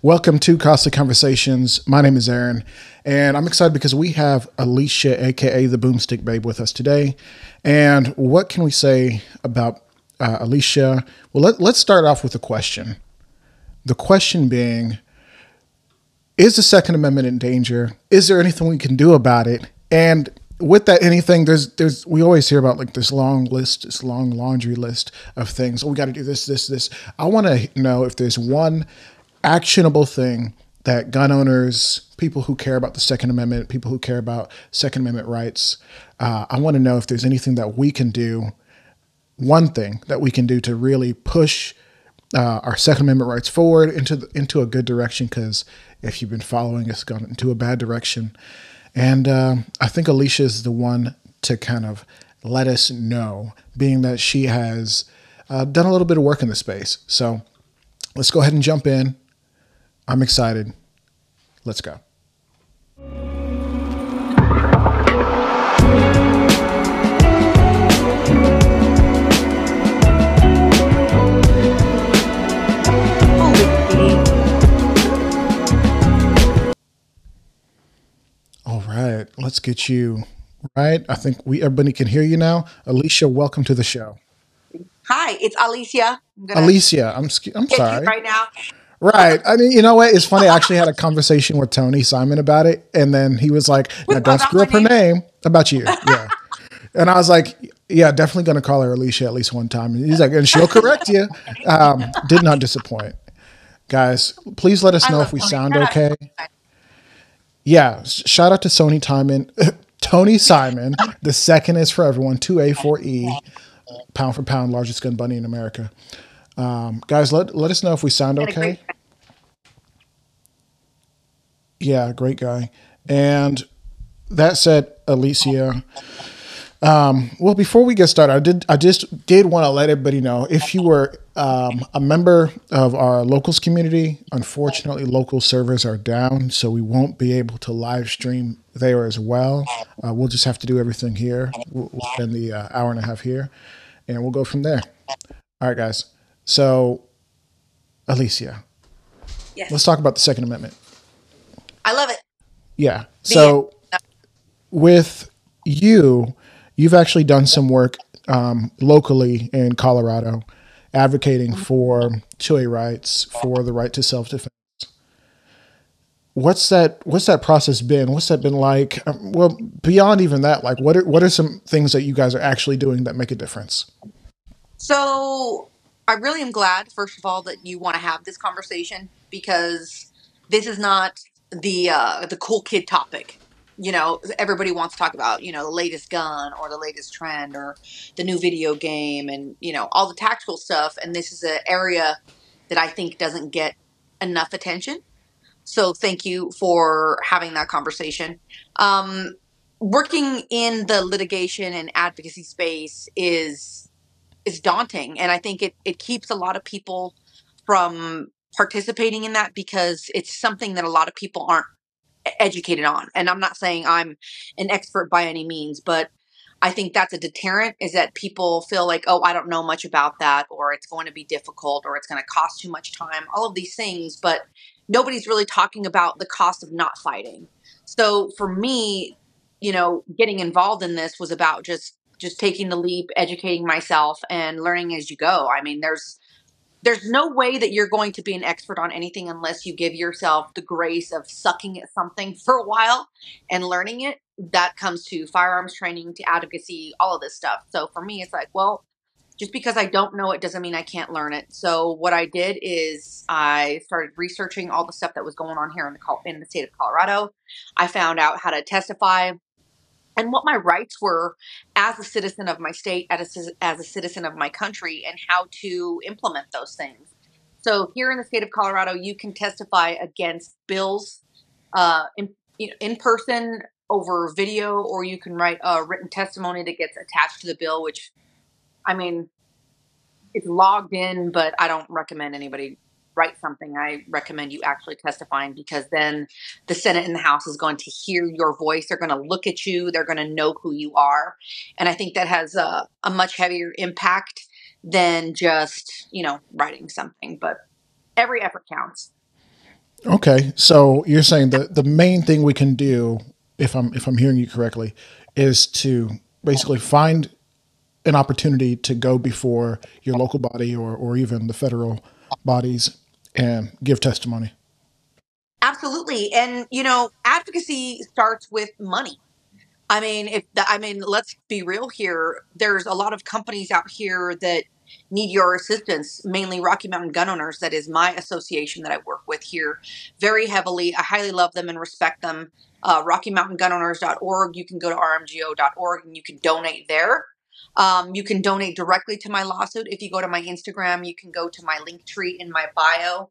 Welcome to Costly Conversations. My name is Aaron, and I'm excited because we have Alicia, aka the Boomstick Babe, with us today. And what can we say about uh, Alicia? Well, let, let's start off with a question. The question being Is the Second Amendment in danger? Is there anything we can do about it? And with that anything there's there's we always hear about like this long list this long laundry list of things oh we got to do this this this i want to know if there's one actionable thing that gun owners people who care about the second amendment people who care about second amendment rights uh, i want to know if there's anything that we can do one thing that we can do to really push uh, our second amendment rights forward into the, into a good direction because if you've been following it's gone into a bad direction and uh, I think Alicia is the one to kind of let us know, being that she has uh, done a little bit of work in the space. So let's go ahead and jump in. I'm excited. Let's go. All right, let's get you right. I think we everybody can hear you now. Alicia, welcome to the show. Hi, it's Alicia. I'm Alicia, I'm I'm sorry. right now. Right. I mean, you know what? It's funny. I actually had a conversation with Tony Simon about it, and then he was like, "Now don't screw up her name. name about you." Yeah. and I was like, "Yeah, definitely going to call her Alicia at least one time." And he's like, "And she'll correct you." Um, did not disappoint, guys. Please let us know if we sound okay yeah, shout out to Sony Timon, Tony Simon. The second is for everyone. Two A four E, pound for pound, largest gun bunny in America. Um, guys, let let us know if we sound okay. Yeah, great guy. And that said, Alicia. Um, well, before we get started, I did I just did want to let everybody know if you were um, a member of our locals community. Unfortunately, local servers are down, so we won't be able to live stream there as well. Uh, we'll just have to do everything here. We'll, we'll spend the uh, hour and a half here, and we'll go from there. All right, guys. So, Alicia, yes. let's talk about the Second Amendment. I love it. Yeah. So, with you You've actually done some work um, locally in Colorado advocating for Chile rights, for the right to self defense. What's that? What's that process been? What's that been like? Um, well, beyond even that, like what are what are some things that you guys are actually doing that make a difference? So I really am glad, first of all, that you want to have this conversation because this is not the uh, the cool kid topic. You know everybody wants to talk about you know the latest gun or the latest trend or the new video game and you know all the tactical stuff and this is an area that i think doesn't get enough attention. So thank you for having that conversation. Um, working in the litigation and advocacy space is is daunting and i think it, it keeps a lot of people from participating in that because it's something that a lot of people aren't educated on. And I'm not saying I'm an expert by any means, but I think that's a deterrent is that people feel like, oh, I don't know much about that, or it's going to be difficult, or it's going to cost too much time, all of these things. But nobody's really talking about the cost of not fighting. So for me, you know, getting involved in this was about just just taking the leap, educating myself and learning as you go. I mean, there's there's no way that you're going to be an expert on anything unless you give yourself the grace of sucking at something for a while and learning it. That comes to firearms training, to advocacy, all of this stuff. So for me, it's like, well, just because I don't know it doesn't mean I can't learn it. So what I did is I started researching all the stuff that was going on here in the in the state of Colorado. I found out how to testify and what my rights were as a citizen of my state, as a, as a citizen of my country, and how to implement those things. So here in the state of Colorado, you can testify against bills uh, in, in person over video, or you can write a written testimony that gets attached to the bill, which, I mean, it's logged in, but I don't recommend anybody write something, I recommend you actually testifying because then the Senate and the House is going to hear your voice. They're going to look at you. They're going to know who you are. And I think that has a, a much heavier impact than just, you know, writing something. But every effort counts. Okay, so you're saying that the main thing we can do, if I'm if I'm hearing you correctly, is to basically find an opportunity to go before your local body or or even the federal bodies and give testimony. Absolutely. And, you know, advocacy starts with money. I mean, if the, I mean, let's be real here. There's a lot of companies out here that need your assistance, mainly Rocky Mountain Gun Owners. That is my association that I work with here very heavily. I highly love them and respect them. Uh, RockyMountainGunOwners.org. You can go to rmgo.org and you can donate there. Um, you can donate directly to my lawsuit. If you go to my Instagram, you can go to my link tree in my bio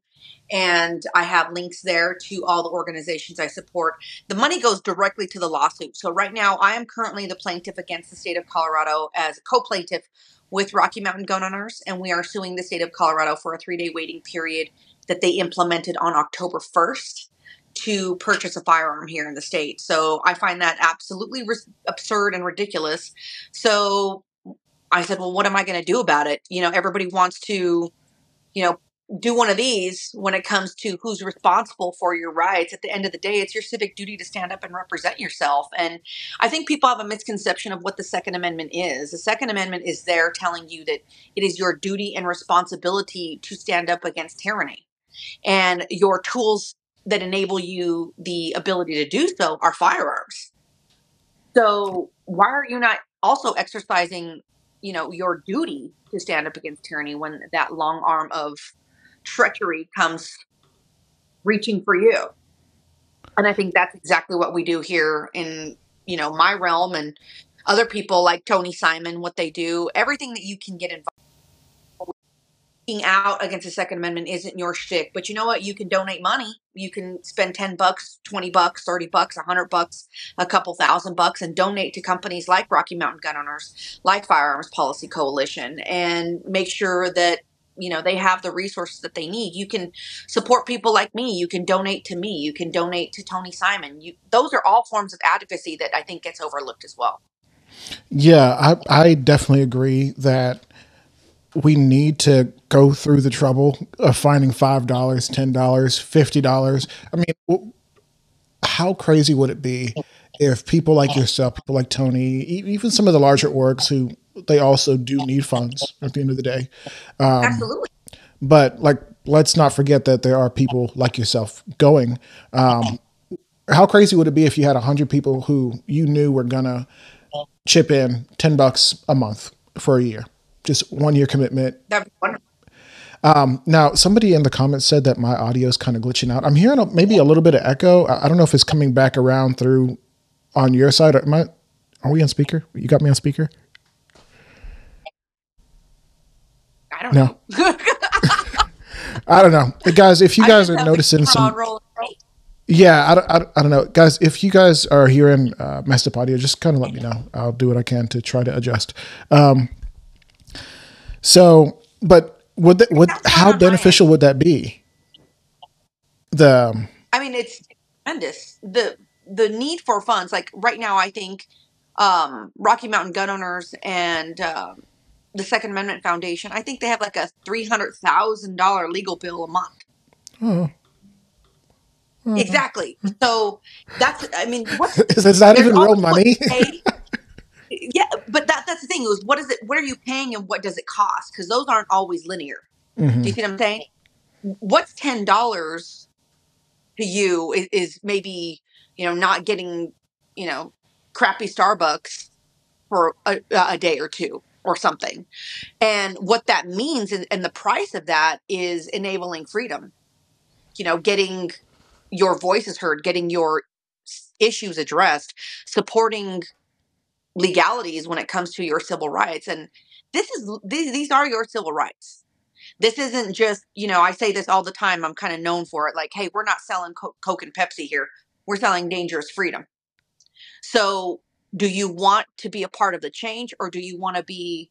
and I have links there to all the organizations I support. The money goes directly to the lawsuit. So right now, I am currently the plaintiff against the state of Colorado as a co-plaintiff with Rocky Mountain Gun Owners, and we are suing the state of Colorado for a three-day waiting period that they implemented on October 1st to purchase a firearm here in the state. So I find that absolutely ris- absurd and ridiculous. So I said, well, what am I going to do about it? You know, everybody wants to, you know, do one of these when it comes to who's responsible for your rights. At the end of the day, it's your civic duty to stand up and represent yourself. And I think people have a misconception of what the Second Amendment is. The Second Amendment is there telling you that it is your duty and responsibility to stand up against tyranny. And your tools that enable you the ability to do so are firearms. So why are you not also exercising, you know, your duty to stand up against tyranny when that long arm of treachery comes reaching for you. And I think that's exactly what we do here in, you know, my realm and other people like Tony Simon, what they do, everything that you can get involved out against the Second Amendment isn't your shtick. But you know what? You can donate money. You can spend 10 bucks, 20 bucks, 30 bucks, 100 bucks, a couple thousand bucks, and donate to companies like Rocky Mountain Gun Owners, like Firearms Policy Coalition, and make sure that you know they have the resources that they need you can support people like me you can donate to me you can donate to tony simon you those are all forms of advocacy that i think gets overlooked as well yeah i, I definitely agree that we need to go through the trouble of finding five dollars ten dollars fifty dollars i mean how crazy would it be if people like yourself people like tony even some of the larger orgs who they also do need funds at the end of the day. Um, Absolutely. But like, let's not forget that there are people like yourself going. Um, how crazy would it be if you had a hundred people who you knew were gonna chip in ten bucks a month for a year, just one year commitment? That'd be wonderful. Um, now, somebody in the comments said that my audio is kind of glitching out. I'm hearing a, maybe a little bit of echo. I, I, don't know if it's coming back around through on your side. Am I, are we on speaker? You got me on speaker? I don't no. know. I don't know, guys. If you guys are noticing some, yeah, I don't, I, don't, I don't know, guys. If you guys are hearing uh, messed up audio, just kind of let me know. I'll do what I can to try to adjust. Um, so, but would that would how beneficial would that be? The um, I mean, it's tremendous. the The need for funds, like right now, I think um, Rocky Mountain gun owners and um, the Second Amendment Foundation, I think they have like a three hundred thousand dollar legal bill a month. Oh. oh. Exactly. So that's I mean, what is that even real money? Yeah, but that that's the thing is what is it? What are you paying and what does it cost? Because those aren't always linear. Mm-hmm. Do you see what I'm saying? What's ten dollars to you is, is maybe you know not getting you know crappy Starbucks for a, a day or two or something. And what that means and, and the price of that is enabling freedom. You know, getting your voices heard, getting your issues addressed, supporting legalities when it comes to your civil rights. And this is these, these are your civil rights. This isn't just, you know, I say this all the time. I'm kind of known for it. Like, hey, we're not selling Coke and Pepsi here. We're selling dangerous freedom. So do you want to be a part of the change or do you want to be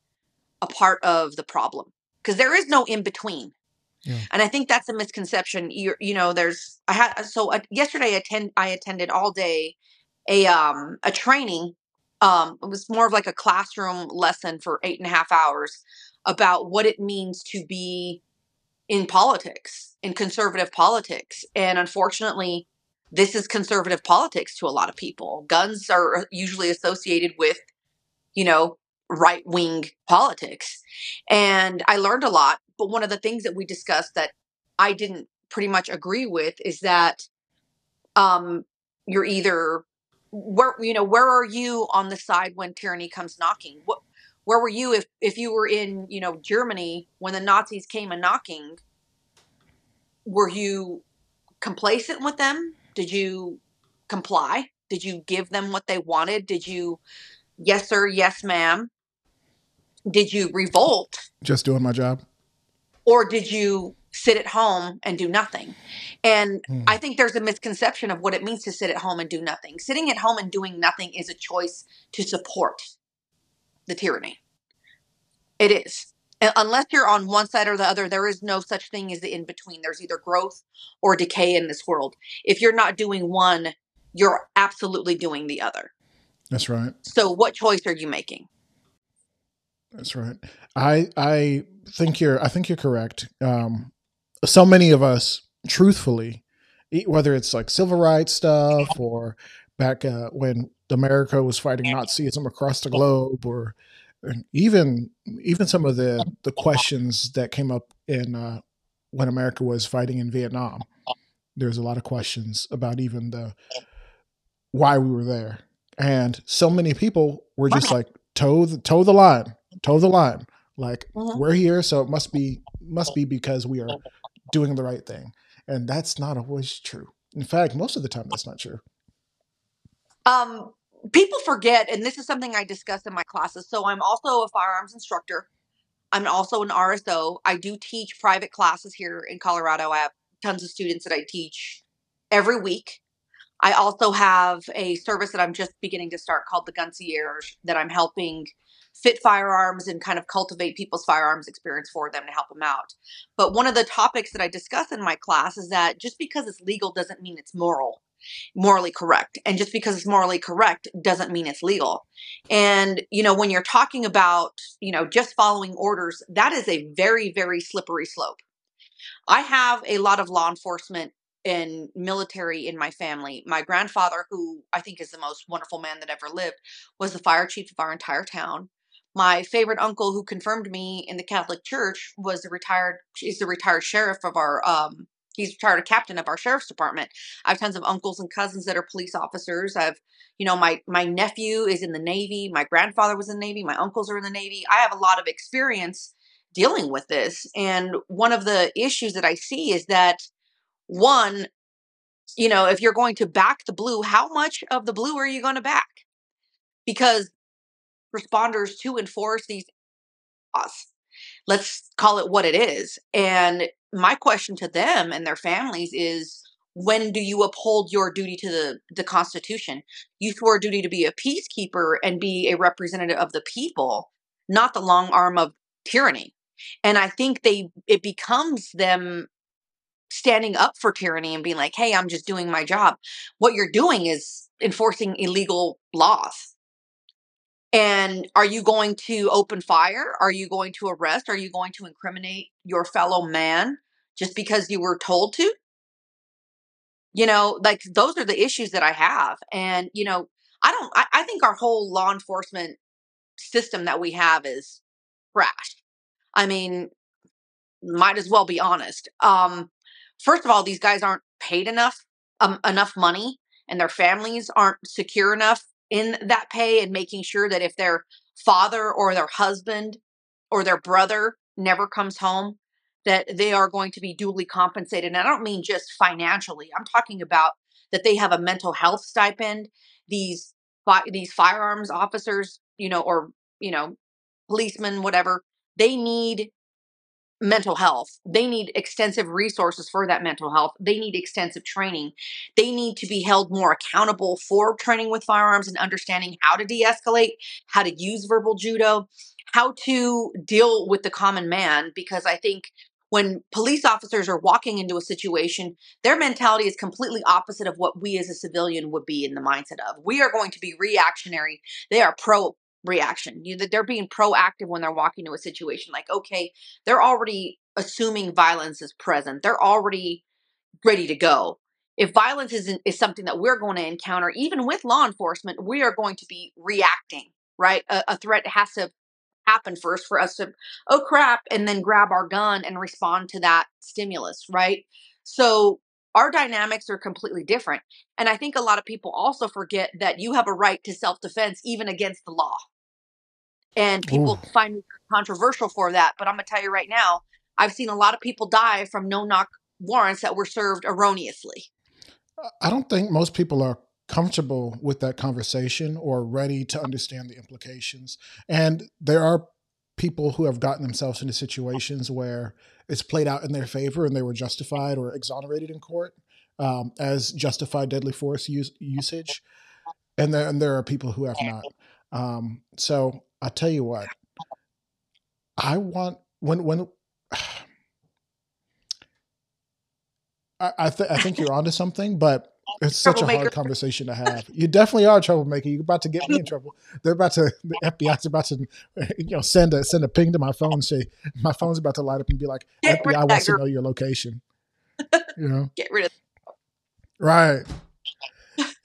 a part of the problem because there is no in between yeah. and i think that's a misconception you you know there's i had so uh, yesterday I attend i attended all day a um a training um it was more of like a classroom lesson for eight and a half hours about what it means to be in politics, in conservative politics. And unfortunately, this is conservative politics to a lot of people. Guns are usually associated with, you know, right wing politics. And I learned a lot. But one of the things that we discussed that I didn't pretty much agree with is that um, you're either where you know where are you on the side when tyranny comes knocking? What where were you if if you were in you know germany when the nazis came a knocking? Were you complacent with them? Did you comply? Did you give them what they wanted? Did you yes sir yes ma'am. Did you revolt? Just doing my job. Or did you sit at home and do nothing. And mm. I think there's a misconception of what it means to sit at home and do nothing. Sitting at home and doing nothing is a choice to support the tyranny. It is. Unless you're on one side or the other, there is no such thing as the in between. There's either growth or decay in this world. If you're not doing one, you're absolutely doing the other. That's right. So, what choice are you making? That's right. I I think you're I think you're correct. Um, so many of us, truthfully, whether it's like civil rights stuff or back uh, when America was fighting Nazism across the globe, or even even some of the the questions that came up in uh, when America was fighting in Vietnam. There's a lot of questions about even the why we were there, and so many people were just like toe the toe the line, toe the line. Like mm-hmm. we're here, so it must be must be because we are doing the right thing. And that's not always true. In fact, most of the time, that's not true. Um, people forget, and this is something I discuss in my classes. So I'm also a firearms instructor. I'm also an RSO. I do teach private classes here in Colorado. I have tons of students that I teach every week. I also have a service that I'm just beginning to start called the Guncierge that I'm helping fit firearms and kind of cultivate people's firearms experience for them to help them out. But one of the topics that I discuss in my class is that just because it's legal doesn't mean it's moral, morally correct. And just because it's morally correct doesn't mean it's legal. And, you know, when you're talking about, you know, just following orders, that is a very, very slippery slope. I have a lot of law enforcement and military in my family. My grandfather, who I think is the most wonderful man that ever lived, was the fire chief of our entire town my favorite uncle who confirmed me in the Catholic Church was the retired he's the retired sheriff of our um he's retired captain of our sheriff's department. I have tons of uncles and cousins that are police officers. I've you know my my nephew is in the Navy, my grandfather was in the Navy, my uncles are in the Navy. I have a lot of experience dealing with this. And one of the issues that I see is that one you know, if you're going to back the blue, how much of the blue are you going to back? Because responders to enforce these laws. Let's call it what it is. And my question to them and their families is when do you uphold your duty to the, the Constitution? You swore duty to be a peacekeeper and be a representative of the people, not the long arm of tyranny. And I think they it becomes them standing up for tyranny and being like, hey, I'm just doing my job. What you're doing is enforcing illegal laws. And are you going to open fire? Are you going to arrest? Are you going to incriminate your fellow man just because you were told to? You know, like those are the issues that I have. And, you know, I don't, I, I think our whole law enforcement system that we have is trash. I mean, might as well be honest. Um, first of all, these guys aren't paid enough, um, enough money and their families aren't secure enough in that pay and making sure that if their father or their husband or their brother never comes home that they are going to be duly compensated. And i don't mean just financially i'm talking about that they have a mental health stipend these these firearms officers you know or you know policemen whatever they need mental health. They need extensive resources for that mental health. They need extensive training. They need to be held more accountable for training with firearms and understanding how to de escalate, how to use verbal judo, how to deal with the common man. Because I think when police officers are walking into a situation, their mentality is completely opposite of what we as a civilian would be in the mindset of. We are going to be reactionary. They are pro reaction. You, that they're being proactive when they're walking to a situation like, okay, they're already assuming violence is present. They're already ready to go. If violence is, is something that we're going to encounter, even with law enforcement, we are going to be reacting, right? A, a threat has to happen first for us to, oh crap, and then grab our gun and respond to that stimulus, right? So our dynamics are completely different. And I think a lot of people also forget that you have a right to self defense even against the law. And people Ooh. find me controversial for that. But I'm going to tell you right now, I've seen a lot of people die from no knock warrants that were served erroneously. I don't think most people are comfortable with that conversation or ready to understand the implications. And there are people who have gotten themselves into situations where it's played out in their favor and they were justified or exonerated in court um, as justified deadly force use, usage. And there, and there are people who have not. Um, so I tell you what, I want when when I I, th- I think you're onto something, but it's such a hard conversation to have. You definitely are a troublemaker. You're about to get me in trouble. They're about to the FBI's about to you know send a send a ping to my phone say my phone's about to light up and be like get FBI wants to know your location. You know, get rid of. Right.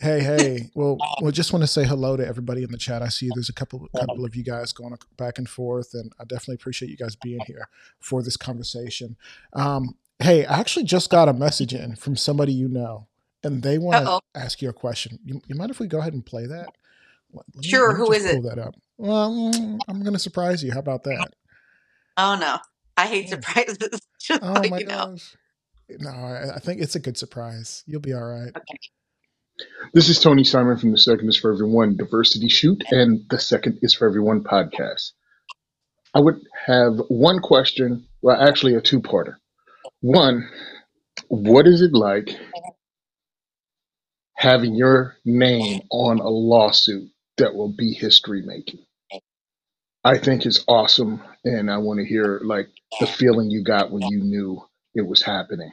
Hey, hey. Well, well, just want to say hello to everybody in the chat. I see there's a couple couple of you guys going back and forth, and I definitely appreciate you guys being here for this conversation. Um, hey, I actually just got a message in from somebody you know and they want to ask you a question. You, you, mind if we go ahead and play that? Let me, sure. Who is it? Pull that up. Well, mm, I'm going to surprise you. How about that? Oh no, I hate surprises. Just oh my gosh. No, I, I, think it's a good surprise. You'll be all right. Okay. This is Tony Simon from the Second is for Everyone Diversity Shoot and the Second is for Everyone podcast. I would have one question, well, actually a two-parter. One, what is it like having your name on a lawsuit that will be history making. I think it's awesome, and I want to hear like the feeling you got when you knew it was happening.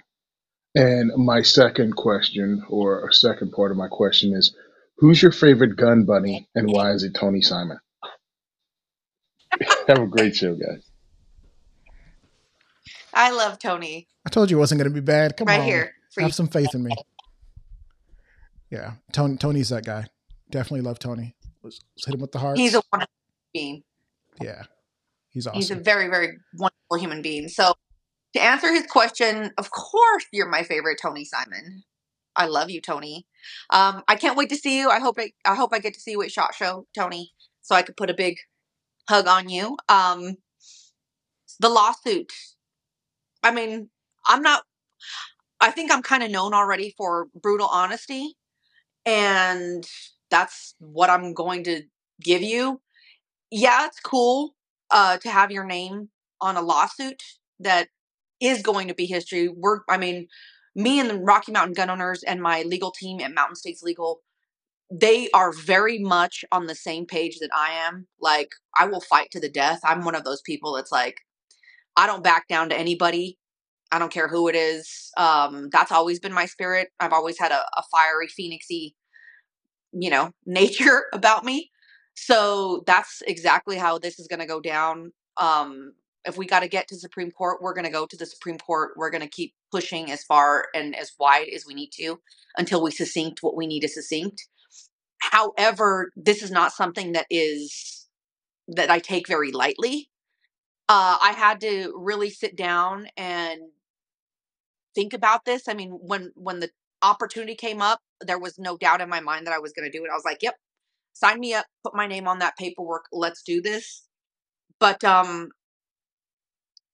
And my second question, or a second part of my question, is who's your favorite gun bunny, and why is it Tony Simon? Have a great show, guys. I love Tony. I told you it wasn't going to be bad. Come right on, here. Have some faith in me. Yeah, Tony. Tony's that guy. Definitely love Tony. Let's, let's hit him with the heart. He's a wonderful being. Yeah, he's awesome. He's a very, very wonderful human being. So, to answer his question, of course, you're my favorite, Tony Simon. I love you, Tony. Um, I can't wait to see you. I hope I, I hope I get to see you at Shot Show, Tony, so I could put a big hug on you. Um, the lawsuit. I mean, I'm not. I think I'm kind of known already for brutal honesty and that's what I'm going to give you. Yeah, it's cool uh, to have your name on a lawsuit that is going to be history. We're, I mean, me and the Rocky Mountain Gun Owners and my legal team at Mountain States Legal, they are very much on the same page that I am. Like, I will fight to the death. I'm one of those people that's like, I don't back down to anybody. I don't care who it is. Um, that's always been my spirit. I've always had a, a fiery, phoenixy, you know, nature about me. So that's exactly how this is going to go down. Um, if we got to get to Supreme Court, we're going to go to the Supreme Court. We're going to keep pushing as far and as wide as we need to until we succinct what we need to succinct. However, this is not something that is that I take very lightly. Uh, I had to really sit down and think about this. I mean, when when the opportunity came up, there was no doubt in my mind that I was going to do it. I was like, "Yep, sign me up, put my name on that paperwork. Let's do this." But um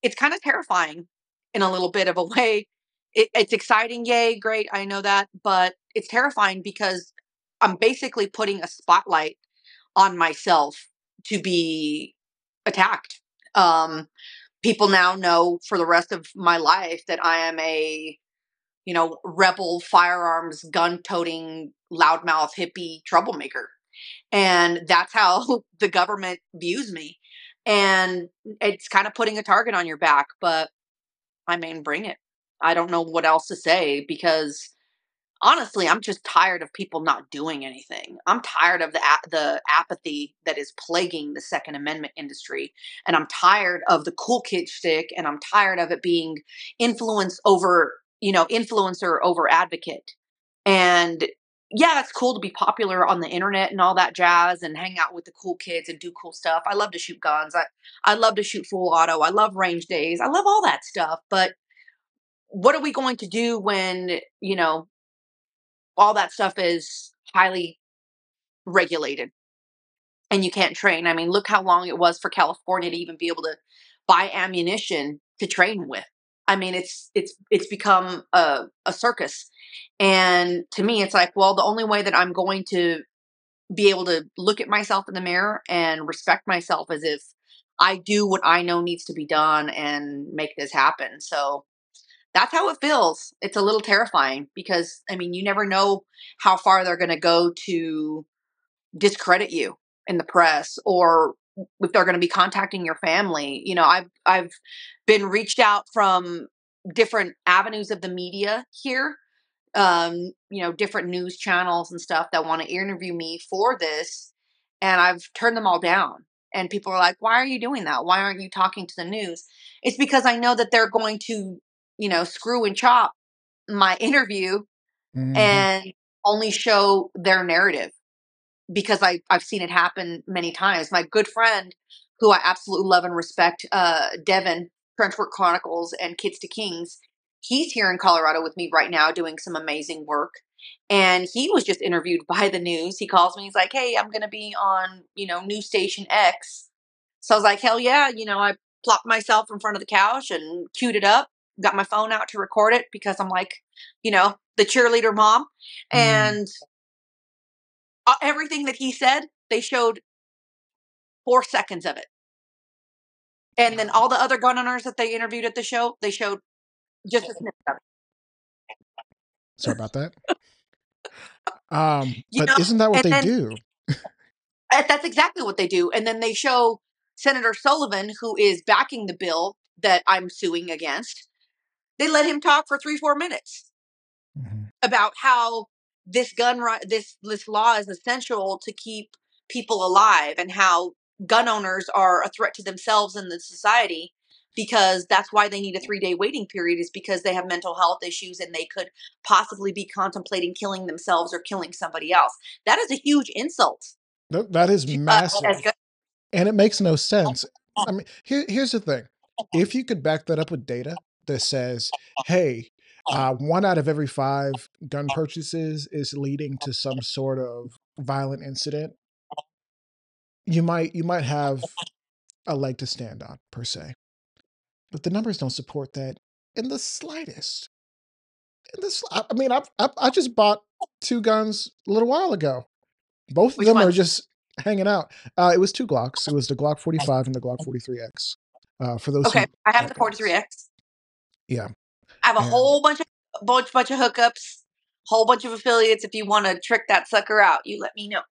it's kind of terrifying in a little bit of a way. It, it's exciting, yay, great, I know that, but it's terrifying because I'm basically putting a spotlight on myself to be attacked. Um, people now know for the rest of my life that I am a, you know, rebel firearms, gun toting, loudmouth hippie troublemaker. And that's how the government views me. And it's kind of putting a target on your back, but I mean, bring it. I don't know what else to say because honestly, I'm just tired of people not doing anything. I'm tired of the the apathy that is plaguing the Second Amendment industry, and I'm tired of the cool kid shtick, and I'm tired of it being influence over you know influencer over advocate. And yeah, it's cool to be popular on the internet and all that jazz and hang out with the cool kids and do cool stuff. I love to shoot guns. I I love to shoot full auto. I love range days. I love all that stuff, but what are we going to do when, you know, all that stuff is highly regulated and you can't train? I mean, look how long it was for California to even be able to buy ammunition to train with. I mean, it's it's it's become a, a circus. And to me, it's like, well, the only way that I'm going to be able to look at myself in the mirror and respect myself is if I do what I know needs to be done and make this happen. So that's how it feels. It's a little terrifying because I mean, you never know how far they're going to go to discredit you in the press or if they're going to be contacting your family. You know, I've I've been reached out from different avenues of the media here. Um, you know, different news channels and stuff that want to interview me for this and I've turned them all down. And people are like, "Why are you doing that? Why aren't you talking to the news?" It's because I know that they're going to you know, screw and chop my interview mm-hmm. and only show their narrative because I, I've seen it happen many times. My good friend, who I absolutely love and respect, uh, Devin, Trenchwork Chronicles and Kids to Kings, he's here in Colorado with me right now doing some amazing work. And he was just interviewed by the news. He calls me, he's like, Hey, I'm going to be on, you know, News Station X. So I was like, Hell yeah. You know, I plopped myself in front of the couch and queued it up got my phone out to record it because I'm like, you know, the cheerleader mom. Mm. And everything that he said, they showed four seconds of it. And then all the other gun owners that they interviewed at the show, they showed just a snippet of it. Sorry about that. Um, but know, isn't that what they then, do? that's exactly what they do. And then they show Senator Sullivan, who is backing the bill that I'm suing against, they let him talk for three, four minutes mm-hmm. about how this gun this this law is essential to keep people alive and how gun owners are a threat to themselves and the society because that's why they need a three day waiting period is because they have mental health issues and they could possibly be contemplating killing themselves or killing somebody else. That is a huge insult. that is massive. Uh, and it makes no sense. I mean, here, here's the thing if you could back that up with data, that says, hey, uh, one out of every five gun purchases is leading to some sort of violent incident, you might you might have a leg to stand on per se. But the numbers don't support that in the slightest. In this, I mean, I, I, I just bought two guns a little while ago. Both of Which them are just hanging out. Uh, it was two Glocks. It was the Glock 45 and the Glock 43X. Uh, for those, okay, I have the 43X. Yeah. I have a whole bunch of bunch bunch of hookups, whole bunch of affiliates. If you want to trick that sucker out, you let me know.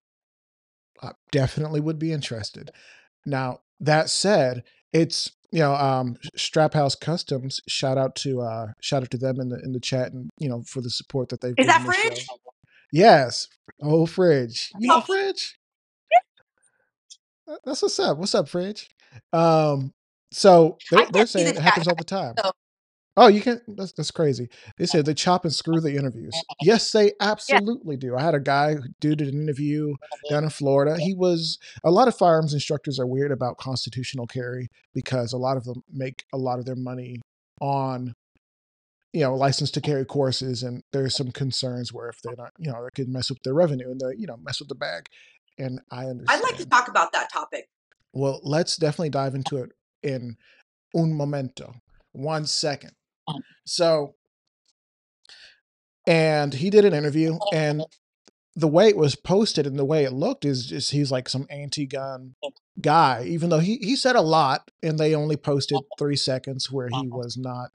I definitely would be interested. Now that said, it's you know um, Strap House Customs. Shout out to uh, shout out to them in the in the chat and you know for the support that they've. Is that Fridge? Show. Yes. Oh, Fridge. You know Fridge. That's what's up. What's up, Fridge? Um, so they're, they're saying it happens all the time. So Oh, you can. That's that's crazy. They said they chop and screw the interviews. Yes, they absolutely do. I had a guy who did an interview down in Florida. He was a lot of firearms instructors are weird about constitutional carry because a lot of them make a lot of their money on you know license to carry courses, and there's some concerns where if they're not, you know, it could mess up their revenue and they you know mess with the bag. And I understand. I'd like to talk about that topic. Well, let's definitely dive into it in un momento. One second. So, and he did an interview, and the way it was posted and the way it looked is just he's like some anti-gun guy, even though he he said a lot, and they only posted three seconds where he was not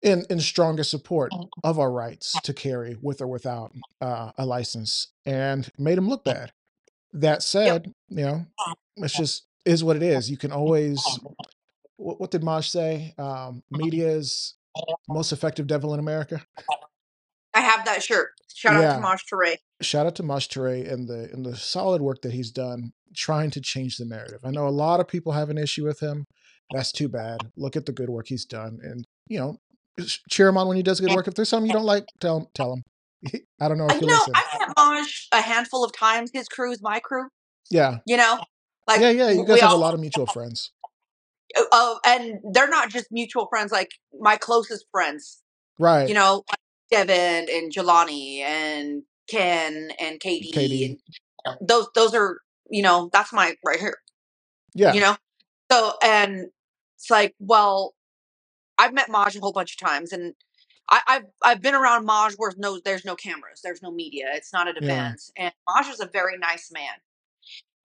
in in stronger support of our rights to carry with or without uh, a license, and made him look bad. That said, you know, it's just is what it is. You can always what, what did Maj say? Um, media is most effective devil in America. I have that shirt. Shout out Yeah. to Maj Toure. shout out to Maj Toure and the and the solid work that he's done trying to change the narrative. I know a lot of people have an issue with him. That's too bad. Look at the good work he's done, and you know, cheer him on when he does good work. If there's something you don't like, tell him. Tell him. I don't know if You know, listen. I've met Mosh a handful of times. His crew's my crew. Yeah, You know, like yeah, yeah. You we guys have a lot of mutual friends. Uh, and they're not just mutual friends. Like my closest friends. Right. You know, like Devin and Jelani and Ken and Katie. Katie. And those those are you know that's my right here. yeah. You know, so and it's like well, I've met Maj a whole bunch of times and. I, I've I've been around Maj where no there's no cameras, there's no media, it's not at Yeah. and Maj is a very nice man,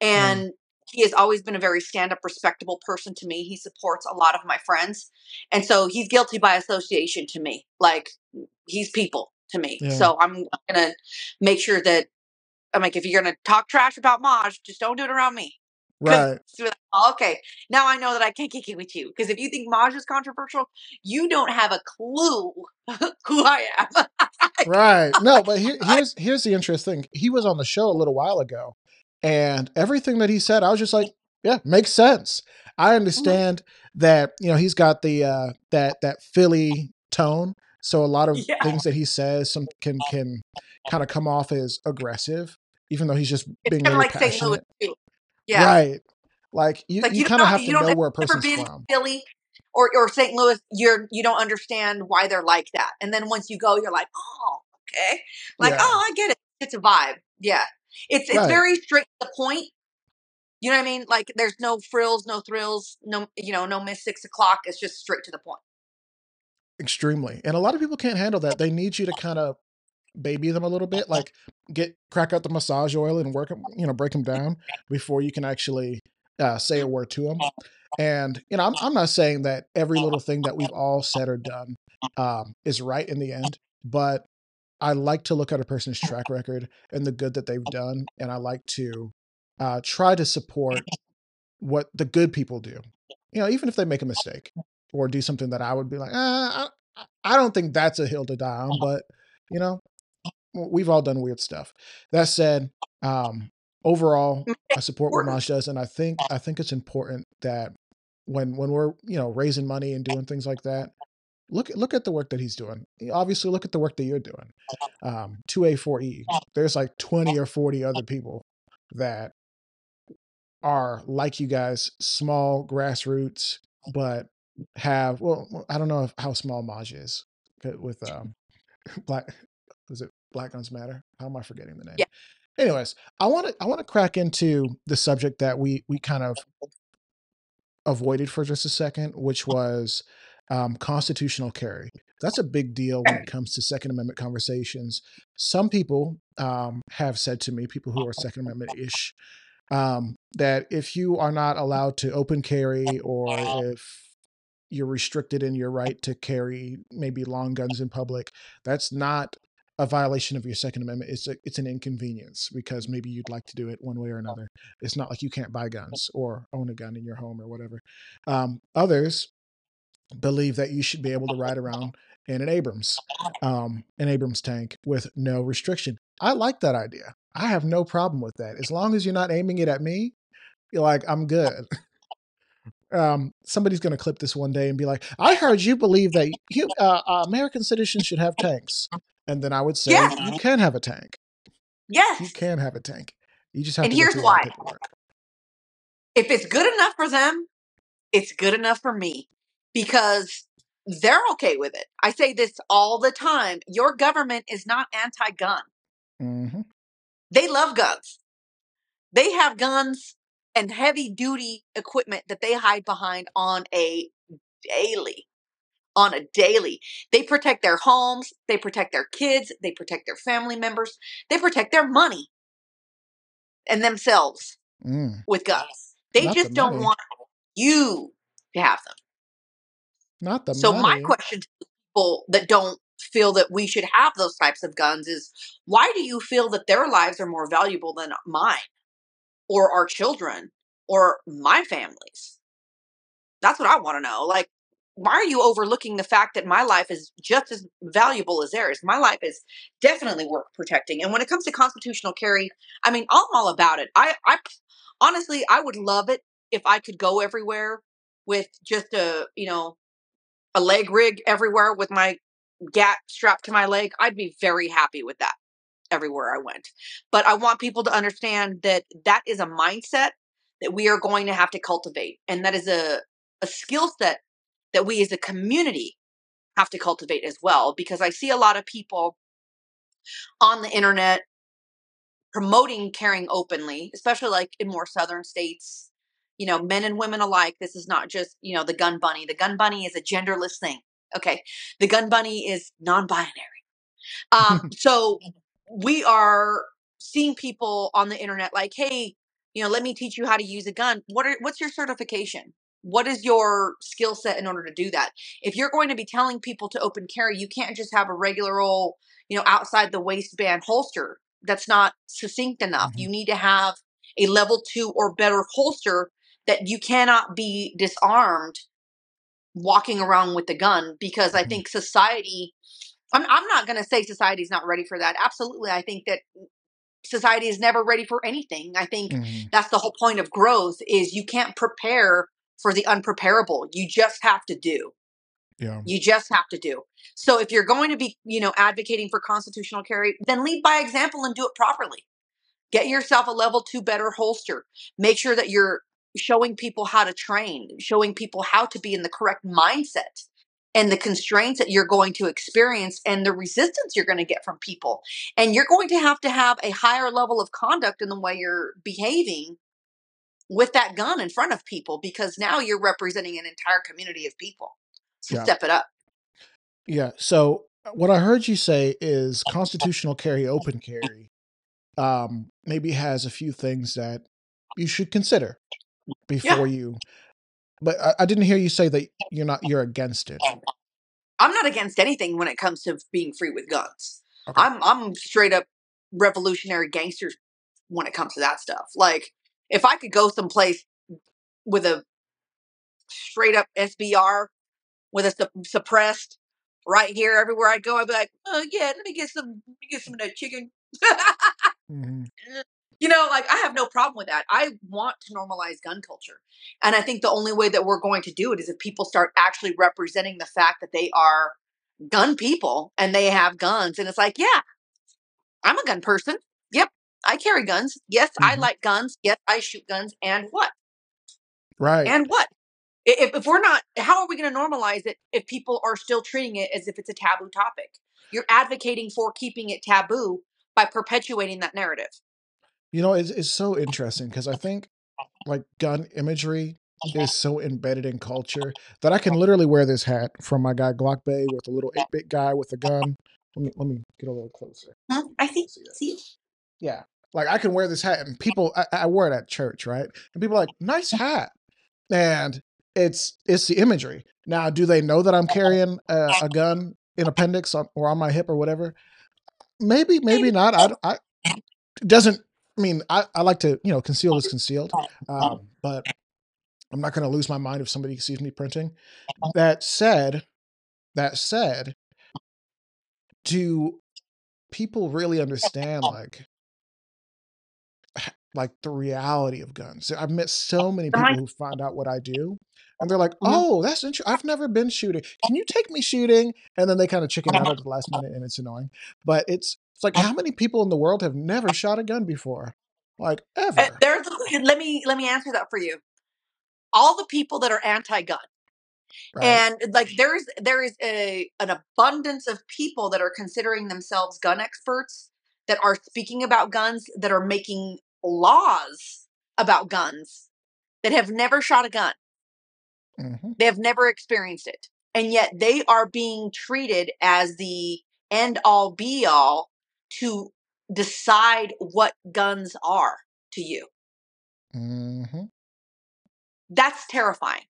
and he has always been a very stand up, respectable person to me. He supports a lot of my friends, and so he's guilty by association to me. Like he's people to me, Yeah. so I'm gonna make sure that I'm like if you're gonna talk trash about Maj, just don't do it around me. Right. like, "Oh, okay, now I know that I can't kick it with you. Because if you think Maj is controversial, you don't have a clue who I am. right. No, but here, here's here's the interesting. thing. He was on the show a little while ago, and everything that he said, I was just like, yeah, makes sense. I understand that you know he's got the uh, that that Philly tone, so a lot of Yeah. things that he says some can can kind of come off as aggressive, even though he's just It's being really like passionate. too. Yeah, Right. Like you, like you, you kind of have to know where a person's from. Philly or or St. Louis. You're you don't understand why they're like that, and then once you go, you're like, oh, okay, like Yeah. oh, I get it. It's a vibe. Yeah, it's it's Right. very straight to the point. You know what I mean? Like there's no frills, no thrills, no you know, no miss six o'clock. It's just straight to the point. Extremely. And a lot of people can't handle that. They need you to kind of baby them a little bit, like get crack out the massage oil and work them, you know, break them down before you can actually uh, say a word to them. And you know, I'm I'm not saying that every little thing that we've all said or done um, is right in the end, but I like to look at a person's track record and the good that they've done, and I like to uh, try to support what the good people do. You know, even if they make a mistake or do something that I would be like, ah, I, I don't think that's a hill to die on, but you know, we've all done weird stuff. That said, um, overall, I support what. Maj does, and I think I think it's important that when when we're you know raising money and doing things like that, look look at the work that he's doing. Obviously, look at the work that you're doing. Um, Two A four E. There's like twenty or forty other people that are like you guys, small grassroots, but have well, well, I don't know if, how small Maj is with um black. Was it Black Guns Matter? How am I forgetting the name? Yeah. Anyways, I want to I want to crack into the subject that we we kind of avoided for just a second, which was um, constitutional carry. That's a big deal when it comes to Second Amendment conversations. Some people um, have said to me, people who are Second Amendment ish, um, that if you are not allowed to open carry or if you're restricted in your right to carry maybe long guns in public, that's not a violation of your Second Amendment. It's a, it's an inconvenience because maybe you'd like to do it one way or another. It's not like you can't buy guns or own a gun in your home or whatever. Um, others believe that you should be able to ride around in an Abrams, um, an Abrams tank with no restriction. I like that idea. I have no problem with that. As long as you're not aiming it at me, you're like, I'm good. um, somebody's going to clip this one day and be like, I heard you believe that you, uh, uh, American citizens should have tanks. And then I would say, Yeah. you can have a tank. Yes. You can have a tank. You just have And to here's why. if it's good enough for them, it's good enough for me because they're okay with it. I say this all the time. Your government is not anti-gun. hmm They love guns. They have guns and heavy duty equipment that they hide behind on a daily. On a daily. They protect their homes, they protect their kids, they protect their family members, they protect their money and themselves Mm. with guns. They Not just the don't want you to have them. Not the so my question to people that don't feel that we should have those types of guns is why do you feel that their lives are more valuable than mine or our children or my families? That's what I want to know. Like why are you overlooking the fact that my life is just as valuable as theirs? My life is definitely worth protecting. And when it comes to constitutional carry, I mean, I'm all about it. I, I honestly, I would love it if I could go everywhere with just a, you know, a leg rig everywhere with my gat strapped to my leg. I'd be very happy with that everywhere I went. But I want people to understand that that is a mindset that we are going to have to cultivate. And that is a, a skill set that we as a community have to cultivate as well because I see a lot of people on the internet promoting caring openly, especially like in more southern states, you know, men and women alike. This is not just, you know, the gun bunny. The gun bunny is a genderless thing. Okay. The gun bunny is non binary. Um, so we are seeing people on the internet like, hey, you know, let me teach you how to use a gun. What are what's your certification? what is your skill set in order to do that if you're going to be telling people to open carry you can't just have a regular old you know outside the waistband holster that's not succinct enough mm-hmm. you need to have a level two or better holster that you cannot be disarmed walking around with a gun because i mm-hmm. think society i'm, I'm not going to say society's not ready for that absolutely i think that society is never ready for anything i think mm-hmm. that's the whole point of growth is you can't prepare for the unpreparable. You just have to do. Yeah. You just have to do. So if you're going to be, you know, advocating for constitutional carry, then lead by example and do it properly. Get yourself a level 2 better holster. Make sure that you're showing people how to train, showing people how to be in the correct mindset and the constraints that you're going to experience and the resistance you're going to get from people. And you're going to have to have a higher level of conduct in the way you're behaving with that gun in front of people because now you're representing an entire community of people. So yeah. step it up. Yeah. So uh, what I heard you say is constitutional carry, open carry, um, maybe has a few things that you should consider before yeah. you. But I, I, didn't hear you say that you're not you're against it. I'm not against anything when it comes to being free with guns. Okay. I'm I'm straight up revolutionary gangsters when it comes to that stuff. Like if I could go someplace with a straight up SBR with a su- suppressed right here everywhere I go, I'd be like, oh yeah, let me get some, let me get some of that chicken. mm-hmm. You know, like I have no problem with that. I want to normalize gun culture. And I think the only way that we're going to do it is if people start actually representing the fact that they are gun people and they have guns. And it's like, yeah, I'm a gun person. Yep, I carry guns. Yes, mm-hmm. I like guns. Yes, I shoot guns. And what? Right. And what? If, if we're not, how are we going to normalize it if people are still treating it as if it's a taboo topic? You're advocating for keeping it taboo by perpetuating that narrative. You know, it's, it's so interesting because I think like gun imagery uh-huh. is so embedded in culture that I can literally wear this hat from my guy Glock Bay with a little 8 bit guy with a gun. Let me let me get a little closer. Huh? I see. See, see yeah. Like I can wear this hat and people I, I wear it at church, right? And people are like, nice hat. And it's it's the imagery. Now, do they know that I'm uh-huh. carrying a, a gun in appendix on, or on my hip or whatever? Maybe, maybe not. I, I doesn't. I mean, I, I like to you know conceal is concealed, um, but I'm not going to lose my mind if somebody sees me printing. That said, that said, do people really understand like like the reality of guns. I've met so many people who find out what I do and they're like, mm-hmm. "Oh, that's interesting. I've never been shooting. Can you take me shooting?" And then they kind of chicken out at the last minute and it's annoying. But it's it's like how many people in the world have never shot a gun before? Like eh, ever. There's let me let me answer that for you. All the people that are anti-gun. Right. And like there's there is a an abundance of people that are considering themselves gun experts that are speaking about guns that are making laws about guns that have never shot a gun. Mm-hmm. They have never experienced it. And yet they are being treated as the end all be all to decide what guns are to you. Mm-hmm. That's terrifying.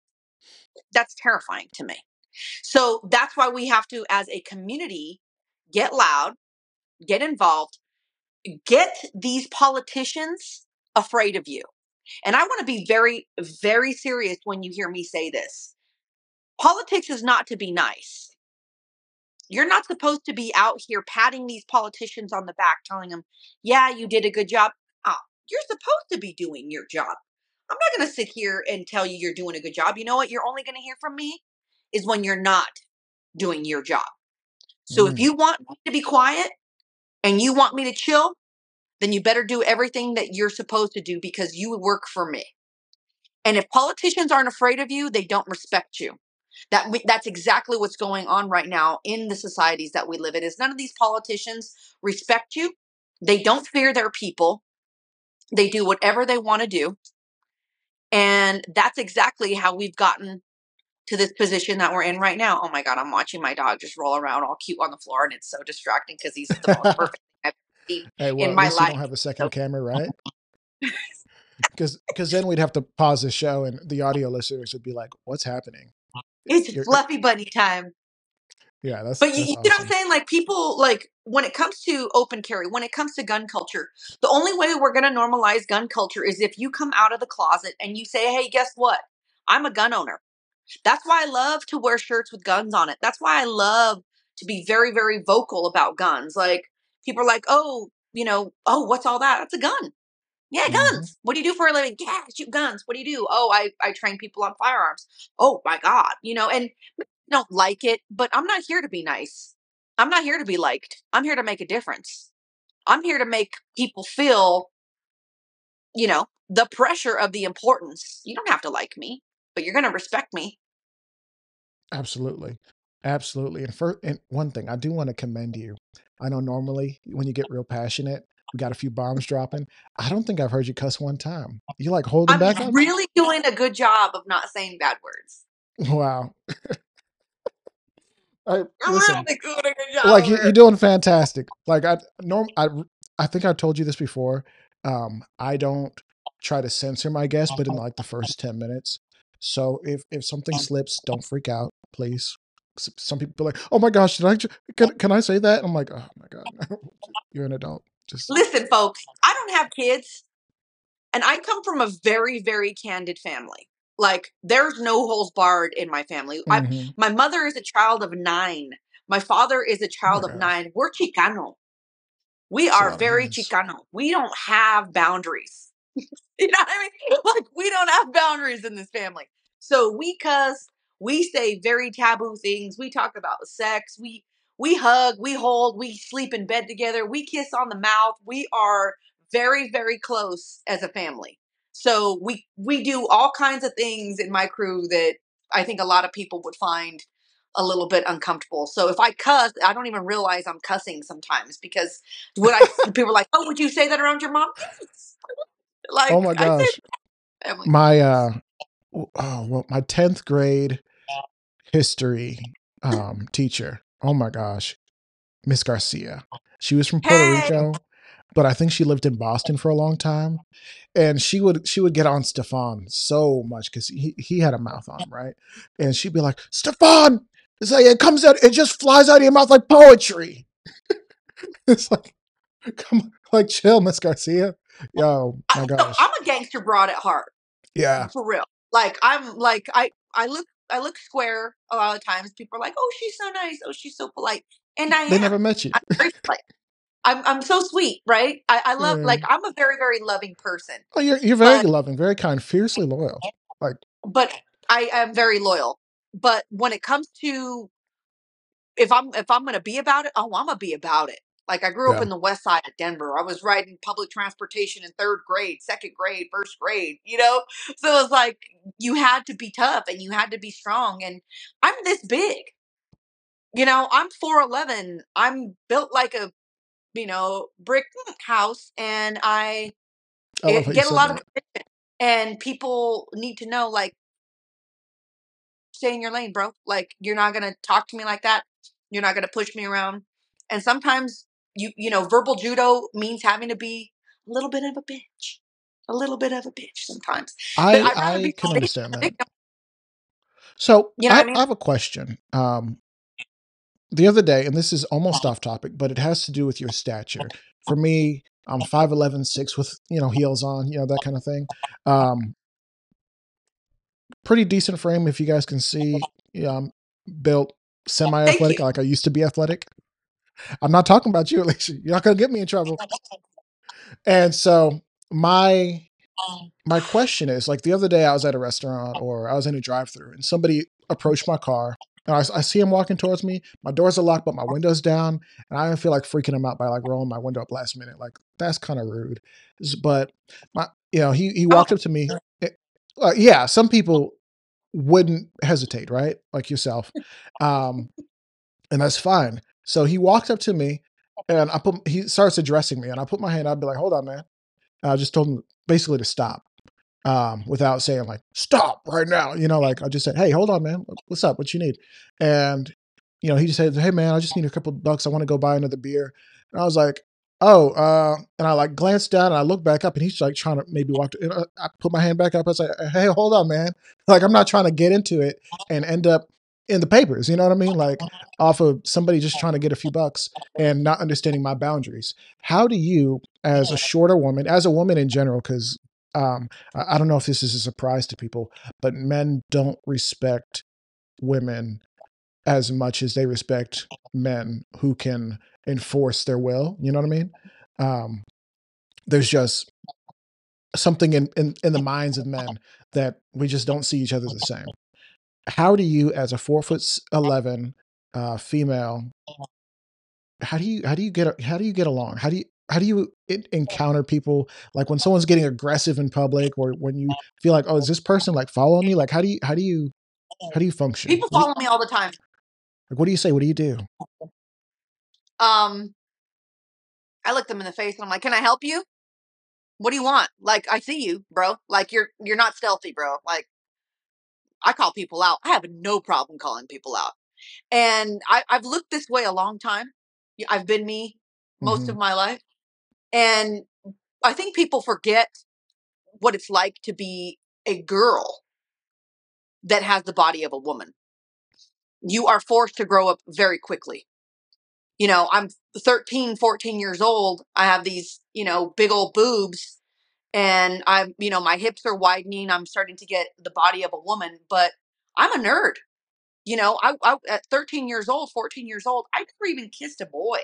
That's terrifying to me. So that's why we have to, as a community, get loud, get involved, get these politicians afraid of you. And I want to be very, very serious when you hear me say this. politics is not to be nice. You're not supposed to be out here patting these politicians on the back, telling them, yeah, you did a good job. Oh, you're supposed to be doing your job. I'm not going to sit here and tell you you're doing a good job. You know what? You're only going to hear from me is when you're not doing your job. So mm. if you want me to be quiet and you want me to chill, then you better do everything that you're supposed to do because you work for me. And if politicians aren't afraid of you, they don't respect you. That that's exactly what's going on right now in the societies that we live in. Is none of these politicians respect you? They don't fear their people. They do whatever they want to do. And that's exactly how we've gotten to this position that we're in right now. Oh my God, I'm watching my dog just roll around all cute on the floor, and it's so distracting because he's the most perfect I've seen hey, well, in my life. You don't have a second camera, right? Because because then we'd have to pause the show, and the audio listeners would be like, "What's happening?" It's You're, fluffy bunny time. Yeah, that's. But that's you, you awesome. know what I'm saying? Like people, like when it comes to open carry, when it comes to gun culture, the only way we're going to normalize gun culture is if you come out of the closet and you say, "Hey, guess what? I'm a gun owner." That's why I love to wear shirts with guns on it. That's why I love to be very, very vocal about guns. Like people are like, "Oh, you know, oh, what's all that? That's a gun." Yeah, mm-hmm. guns. Mm-hmm. What do you do for a living? Yeah, shoot guns. What do you do? Oh, I, I train people on firearms. Oh my God. You know, and don't like it, but I'm not here to be nice. I'm not here to be liked. I'm here to make a difference. I'm here to make people feel, you know, the pressure of the importance. You don't have to like me, but you're going to respect me. Absolutely. Absolutely. And for and one thing, I do want to commend you. I know normally when you get real passionate, we got a few bombs dropping. I don't think I've heard you cuss one time. You like holding I'm back? I'm really doing a good job of not saying bad words. Wow. I, I'm listen, really doing a good job. Like you, are doing fantastic. Like I norm, I I think I told you this before. Um, I don't try to censor my guests, but in like the first ten minutes. So if if something slips, don't freak out, please. Some people are like, "Oh my gosh, did I? Can, can I say that?" I'm like, "Oh my god, you're an adult." Just listen, folks. I don't have kids, and I come from a very, very candid family. Like there's no holes barred in my family. Mm-hmm. I, my mother is a child of nine. My father is a oh child oh of nine. We're Chicano. We are very Chicano. We don't have boundaries. you know what I mean? Like we don't have boundaries in this family. So we cuss. We say very taboo things. We talk about sex. We we hug, we hold, we sleep in bed together, we kiss on the mouth. We are very, very close as a family. So we we do all kinds of things in my crew that I think a lot of people would find a little bit uncomfortable. So if I cuss, I don't even realize I'm cussing sometimes because when I people are like, "Oh, would you say that around your mom?" like, oh my gosh, my uh, oh well, my tenth grade history um teacher Oh my gosh. Miss Garcia. She was from Puerto hey. Rico, but I think she lived in Boston for a long time. And she would she would get on Stefan so much because he, he had a mouth on him, right? And she'd be like, Stefan! It's like it comes out, it just flies out of your mouth like poetry. it's like, come like chill, Miss Garcia. Yo, my gosh. I'm a gangster broad at heart. Yeah. For real. Like I'm like I I look I look square a lot of times. People are like, "Oh, she's so nice. Oh, she's so polite." And I they am. never met you. I'm, I'm, I'm so sweet, right? I, I love yeah. like I'm a very very loving person. Oh, you're you're very but, loving, very kind, fiercely loyal. Like, but I am very loyal. But when it comes to if I'm if I'm gonna be about it, oh, I'm gonna be about it. Like I grew yeah. up in the west side of Denver. I was riding public transportation in third grade, second grade, first grade, you know? So it was like you had to be tough and you had to be strong. And I'm this big. You know, I'm 4'11. I'm built like a, you know, brick house and I, I get a lot that. of attention. And people need to know, like, stay in your lane, bro. Like, you're not going to talk to me like that. You're not going to push me around. And sometimes you you know verbal judo means having to be a little bit of a bitch a little bit of a bitch sometimes. I i can understand that. so you know I, I, mean? I, have a question um the other day and this is almost off topic but it has to do with your stature. For me i'm 5'11 6 with you know heels on you know that kind of thing. Um pretty decent frame if you guys can see I'm built semi athletic, like I used to be athletic. I'm not talking about you, Alicia. You're not gonna get me in trouble. And so my my question is like the other day I was at a restaurant or I was in a drive through and somebody approached my car and I, I, see him walking towards me. My doors are locked, but my window's down, and I don't feel like freaking him out by like rolling my window up last minute. Like that's kind of rude. But my, you know, he he walked up to me. It, uh, yeah, some people wouldn't hesitate, right? Like yourself, um, and that's fine. So he walked up to me, and I put he starts addressing me, and I put my hand. I'd be like, "Hold on, man." And I just told him basically to stop um, without saying like stop right now. You know, like I just said, hey, hold on, man, what's up? What you need? And you know, he just said, hey, man, I just need a couple bucks. I want to go buy another beer. And I was like, oh, uh, and I like glanced down and I looked back up and he's like trying to maybe walk. To, I put my hand back up. I was like, hey, hold on, man. Like I'm not trying to get into it and end up in the papers. You know what I mean? Like off of somebody just trying to get a few bucks and not understanding my boundaries. How do you, as a shorter woman, as a woman in general, because um, I don't know if this is a surprise to people, but men don't respect women as much as they respect men who can enforce their will. You know what I mean? Um, there's just something in, in, in the minds of men that we just don't see each other the same. How do you, as a four foot eleven uh, female, how do you how do you get how do you get along? How do you how do you encounter people? Like when someone's getting aggressive in public or when you feel like oh is this person like following me? Like how do you how do you how do you function? People follow me all the time. Like what do you say? What do you do? Um i look them in the face and i'm like can i help you? What do you want? Like i see you bro. Like you're you're not stealthy bro. Like i call people out i have no problem calling people out and I, i've looked this way a long time i've been me most mm-hmm. of my life and I think people forget what it's like to be a girl that has the body of a woman. You are forced to grow up very quickly. You know, I'm 13, 14 years old. I have these, you know, big old boobs and I'm, you know, my hips are widening. I'm starting to get the body of a woman, but I'm a nerd. You know, I, I at 13 years old, 14 years old, I never even kissed a boy.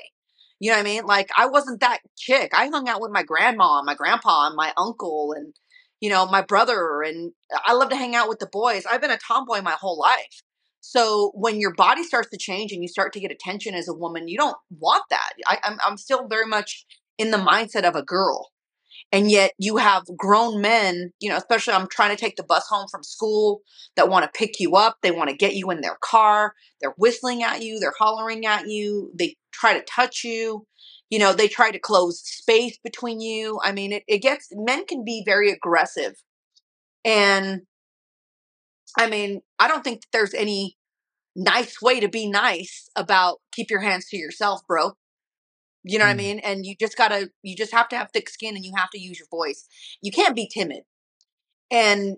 You know what I mean? Like I wasn't that chick. I hung out with my grandma and my grandpa and my uncle and you know, my brother and I love to hang out with the boys. I've been a tomboy my whole life. So when your body starts to change and you start to get attention as a woman, you don't want that. I, I'm, I'm still very much in the mindset of a girl and yet you have grown men you know especially i'm trying to take the bus home from school that want to pick you up they want to get you in their car they're whistling at you they're hollering at you they try to touch you you know they try to close space between you. I mean it, it gets men can be very aggressive. And i mean i don't think there's any nice way to be nice about keep your hands to yourself bro you know mm. what I mm. mean? And you just gotta, you just have to have thick skin and you have to use your voice. You can't be timid. And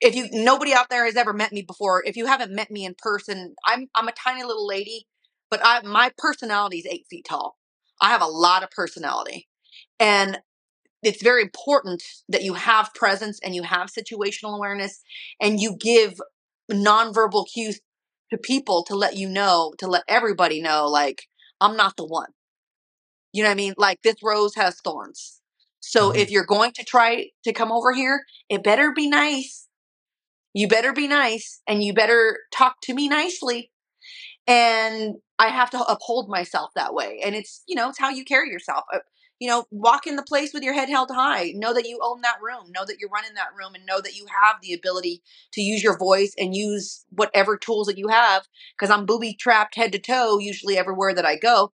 if you, nobody out there has ever met me before, if you haven't met me in person, I'm, I'm a tiny little lady, but I, my personality is eight feet tall. I have a lot of personality. And it's very important that you have presence and you have situational awareness and you give nonverbal cues to people to let you know, to let everybody know, like, I'm not the one. You know what I mean? Like this rose has thorns. So mm-hmm. if you're going to try to come over here, it better be nice. You better be nice and you better talk to me nicely. And I have to uphold myself that way. And it's, you know, it's how you carry yourself. Uh, you know, walk in the place with your head held high. Know that you own that room. Know that you're running that room and know that you have the ability to use your voice and use whatever tools that you have. Because I'm booby trapped head to toe usually everywhere that I go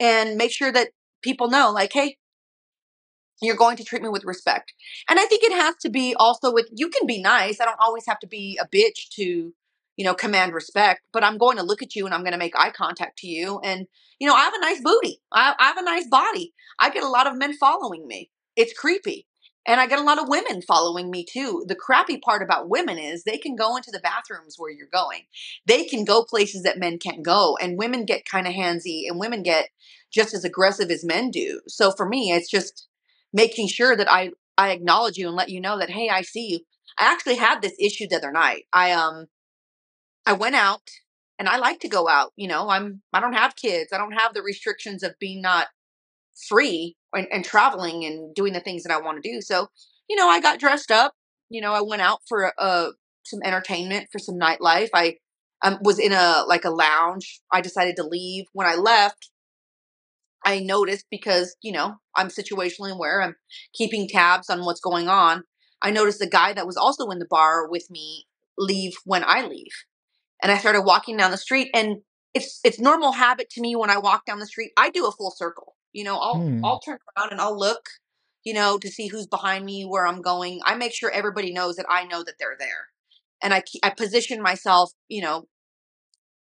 and make sure that people know like hey you're going to treat me with respect. And i think it has to be also with you can be nice i don't always have to be a bitch to you know command respect but i'm going to look at you and i'm going to make eye contact to you and you know i have a nice booty I, I have a nice body i get a lot of men following me it's creepy and I get a lot of women following me too. The crappy part about women is they can go into the bathrooms where you're going. They can go places that men can't go. And women get kind of handsy and women get just as aggressive as men do. So for me, it's just making sure that I, I acknowledge you and let you know that, hey, I see you. I actually had this issue the other night. I um I went out and I like to go out. You know, I'm I don't have kids. I don't have the restrictions of being not free and, and traveling and doing the things that I want to do. So, you know, I got dressed up. You know, I went out for uh, some entertainment, for some nightlife. I um, was in a like a lounge. I decided to leave. When I left, I noticed because you know I'm situationally aware. I'm keeping tabs on what's going on. I noticed the guy that was also in the bar with me leave when I leave, and I started walking down the street. And it's it's normal habit to me when I walk down the street. I do a full circle. You know, I'll Hmm. I'll turn around and I'll look. You know, to see who's behind me, where I'm going. I make sure everybody knows that I know that they're there, and I I position myself. You know,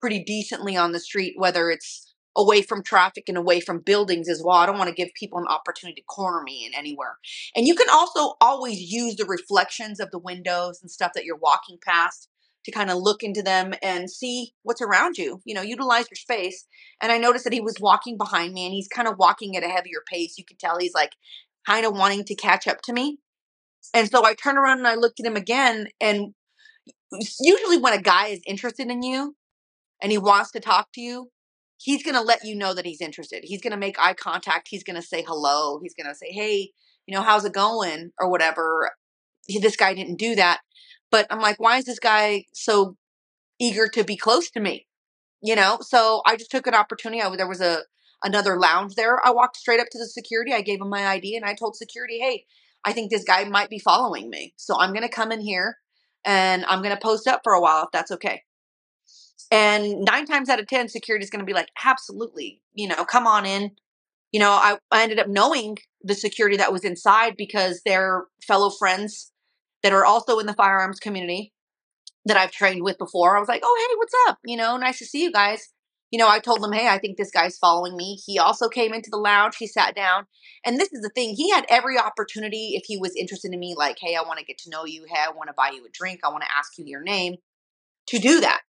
pretty decently on the street, whether it's away from traffic and away from buildings as well. I don't want to give people an opportunity to corner me in anywhere. And you can also always use the reflections of the windows and stuff that you're walking past to kind of look into them and see what's around you. You know, utilize your space. And I noticed that he was walking behind me and he's kind of walking at a heavier pace. You can tell he's like kind of wanting to catch up to me. And so I turned around and I looked at him again. And usually, when a guy is interested in you, and he wants to talk to you, he's going to let you know that he's interested. He's going to make eye contact. He's going to say hello. He's going to say, hey, you know, how's it going? Or whatever. This guy didn't do that. But I'm like, why is this guy so eager to be close to me? You know, so I just took an opportunity. I, there was a another lounge there. I walked straight up to the security. I gave him my ID and I told security, hey, I think this guy might be following me. So I'm going to come in here and I'm going to post up for a while if that's okay. And nine times out of 10, security is going to be like, absolutely, you know, come on in. You know, I, I ended up knowing the security that was inside because they're fellow friends that are also in the firearms community that I've trained with before. I was like, oh, hey, what's up? You know, nice to see you guys. You know, I told them, hey, I think this guy's following me. He also came into the lounge. He sat down. And this is the thing. He had every opportunity if he was interested in me, like, hey, I want to get to know you. Hey, I want to buy you a drink. I want to ask you your name to do that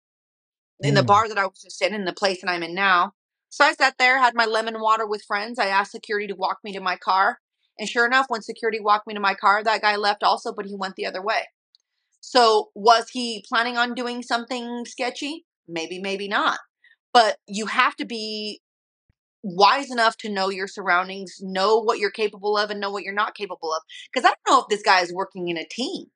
in the Mm. bar that I was just in, in the place that I'm in now. So I sat there, had my lemon water with friends. I asked security to walk me to my car. And sure enough, when security walked me to my car, that guy left also, but he went the other way. So was he planning on doing something sketchy? Maybe, maybe not. But you have to be wise enough to know your surroundings, know what you're capable of, and know what you're not capable of. Because I don't know if this guy is working in a team.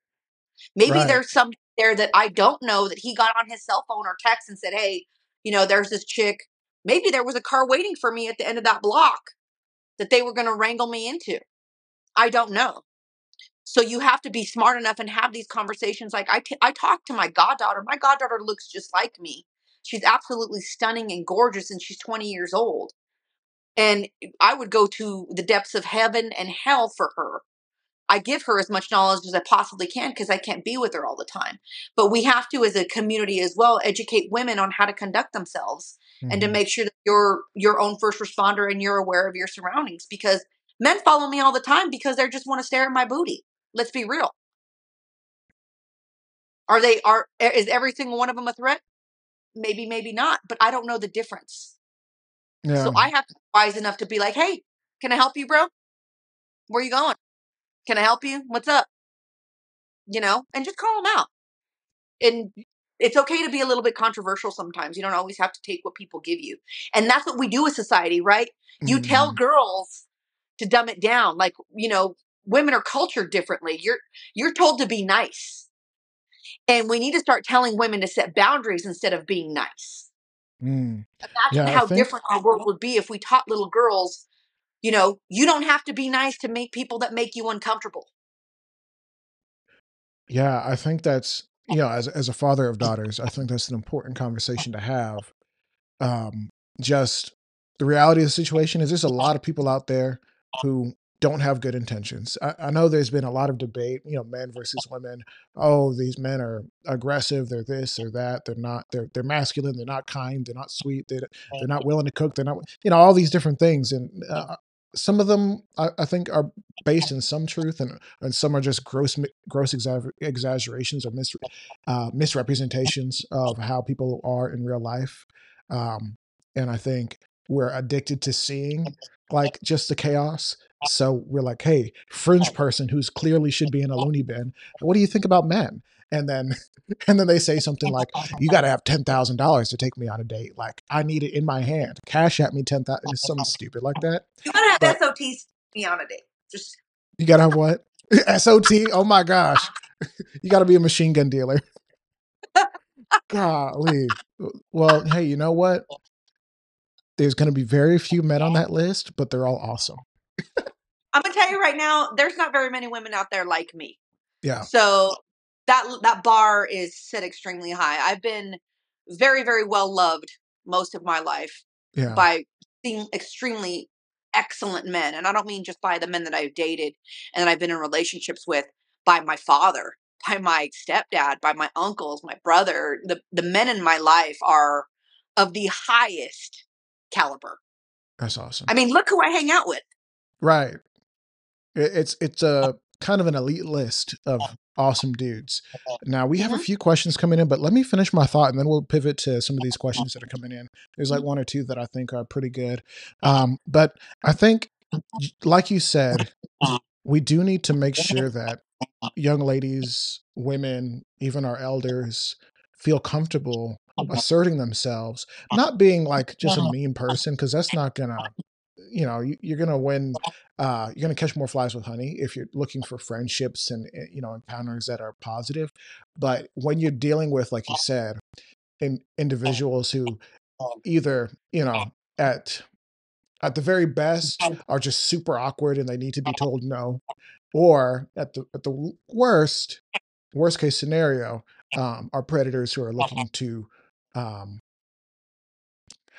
Maybe Right. there's some there that I don't know that he got on his cell phone or text and said, hey, you know, there's this chick. Maybe there was a car waiting for me at the end of that block that they were going to wrangle me into. I don't know. So you have to be smart enough and have these conversations. Like I, t- I talk to my goddaughter. My goddaughter looks just like me. She's absolutely stunning and gorgeous, and she's 20 years old. And I would go to the depths of heaven and hell for her. I give her as much knowledge as I possibly can because I can't be with her all the time. But we have to, as a community as well, educate women on how to conduct themselves and to Mhm. make sure that you're your own first responder and you're aware of your surroundings. Because men follow me all the time because they just want to stare at my booty. Let's be real. Are they are is every single one of them a threat? Maybe, maybe not. But I don't know the difference. Yeah. So I have to be wise enough to be like, hey, can I help you, bro? Where you going? Can I help you? What's up? You know, and just call them out. And it's okay to be a little bit controversial sometimes. You don't always have to take what people give you. And that's what we do as society, right? You tell Mhm. girls to dumb it down. Like, you know, women are cultured differently. You're you're told to be nice. And we need to start telling women to set boundaries instead of being nice. Mm. Imagine Yeah, how think different our world would be if we taught little girls, you know, you don't have to be nice to make people that make you uncomfortable. Yeah, I think that's you know, as as a father of daughters, I think that's an important conversation to have. Um, just the reality of the situation is there's a lot of people out there who don't have good intentions. I, I know there's been a lot of debate, you know, men versus women. Oh, these men are aggressive, they're this or that, they're not, they're they're masculine, they're not kind, they're not sweet, they they're not willing to cook, they're not you know, all these different things. And uh, some of them I, I think are based in some truth and and some are just gross gross exa- exaggerations or mis- uh, misrepresentations of how people are in real life um, and i think we're addicted to seeing like just the chaos so we're like hey fringe person who's clearly should be in a loony bin what do you think about men and then and then they say something like, "You got to have ten thousand dollars to take me on a date." Like I need it in my hand. Cash at me ten thousand. Something stupid like that. You gotta have But- SOTs to be on a date. Just You gotta have what? SOT. Oh my gosh. You gotta be a machine gun dealer. Golly. Well, hey, you know what? There's gonna be very few men on that list, but they're all awesome. I'm gonna tell you right now, there's not very many women out there like me. Yeah. So that that bar is set extremely high. I've been very, very well loved most of my life Yeah. by being extremely excellent men. And I don't mean just by the men that I've dated and that I've been in relationships with, by my father, by my stepdad, by my uncles, my brother. The the men in my life are of the highest caliber. That's awesome. I mean, look who I hang out with. Right. It's it's a kind of an elite list of awesome dudes. Uh-huh. Now we have a Mhm. few questions coming in, but let me finish my thought and then we'll pivot to some of these questions that are coming in. There's like mm-hmm. one or two that I think are pretty good. Um, but I think, mm-hmm. like you said, uh-huh. we do need to make sure that uh-huh. young ladies, women, even our elders feel comfortable asserting themselves, uh, not being like just a uh-huh. mean uh-huh. person, because that's not gonna, uh-huh. you know, you, you're gonna win. Uh, you're gonna catch more flies with honey if you're looking for friendships and eh, you know encounters that are positive. But when you're dealing with, like you said, in, individuals who either you know at at the very best are just super awkward and they need to be told no, or at the at the worst worst case scenario um, are predators who are looking to um,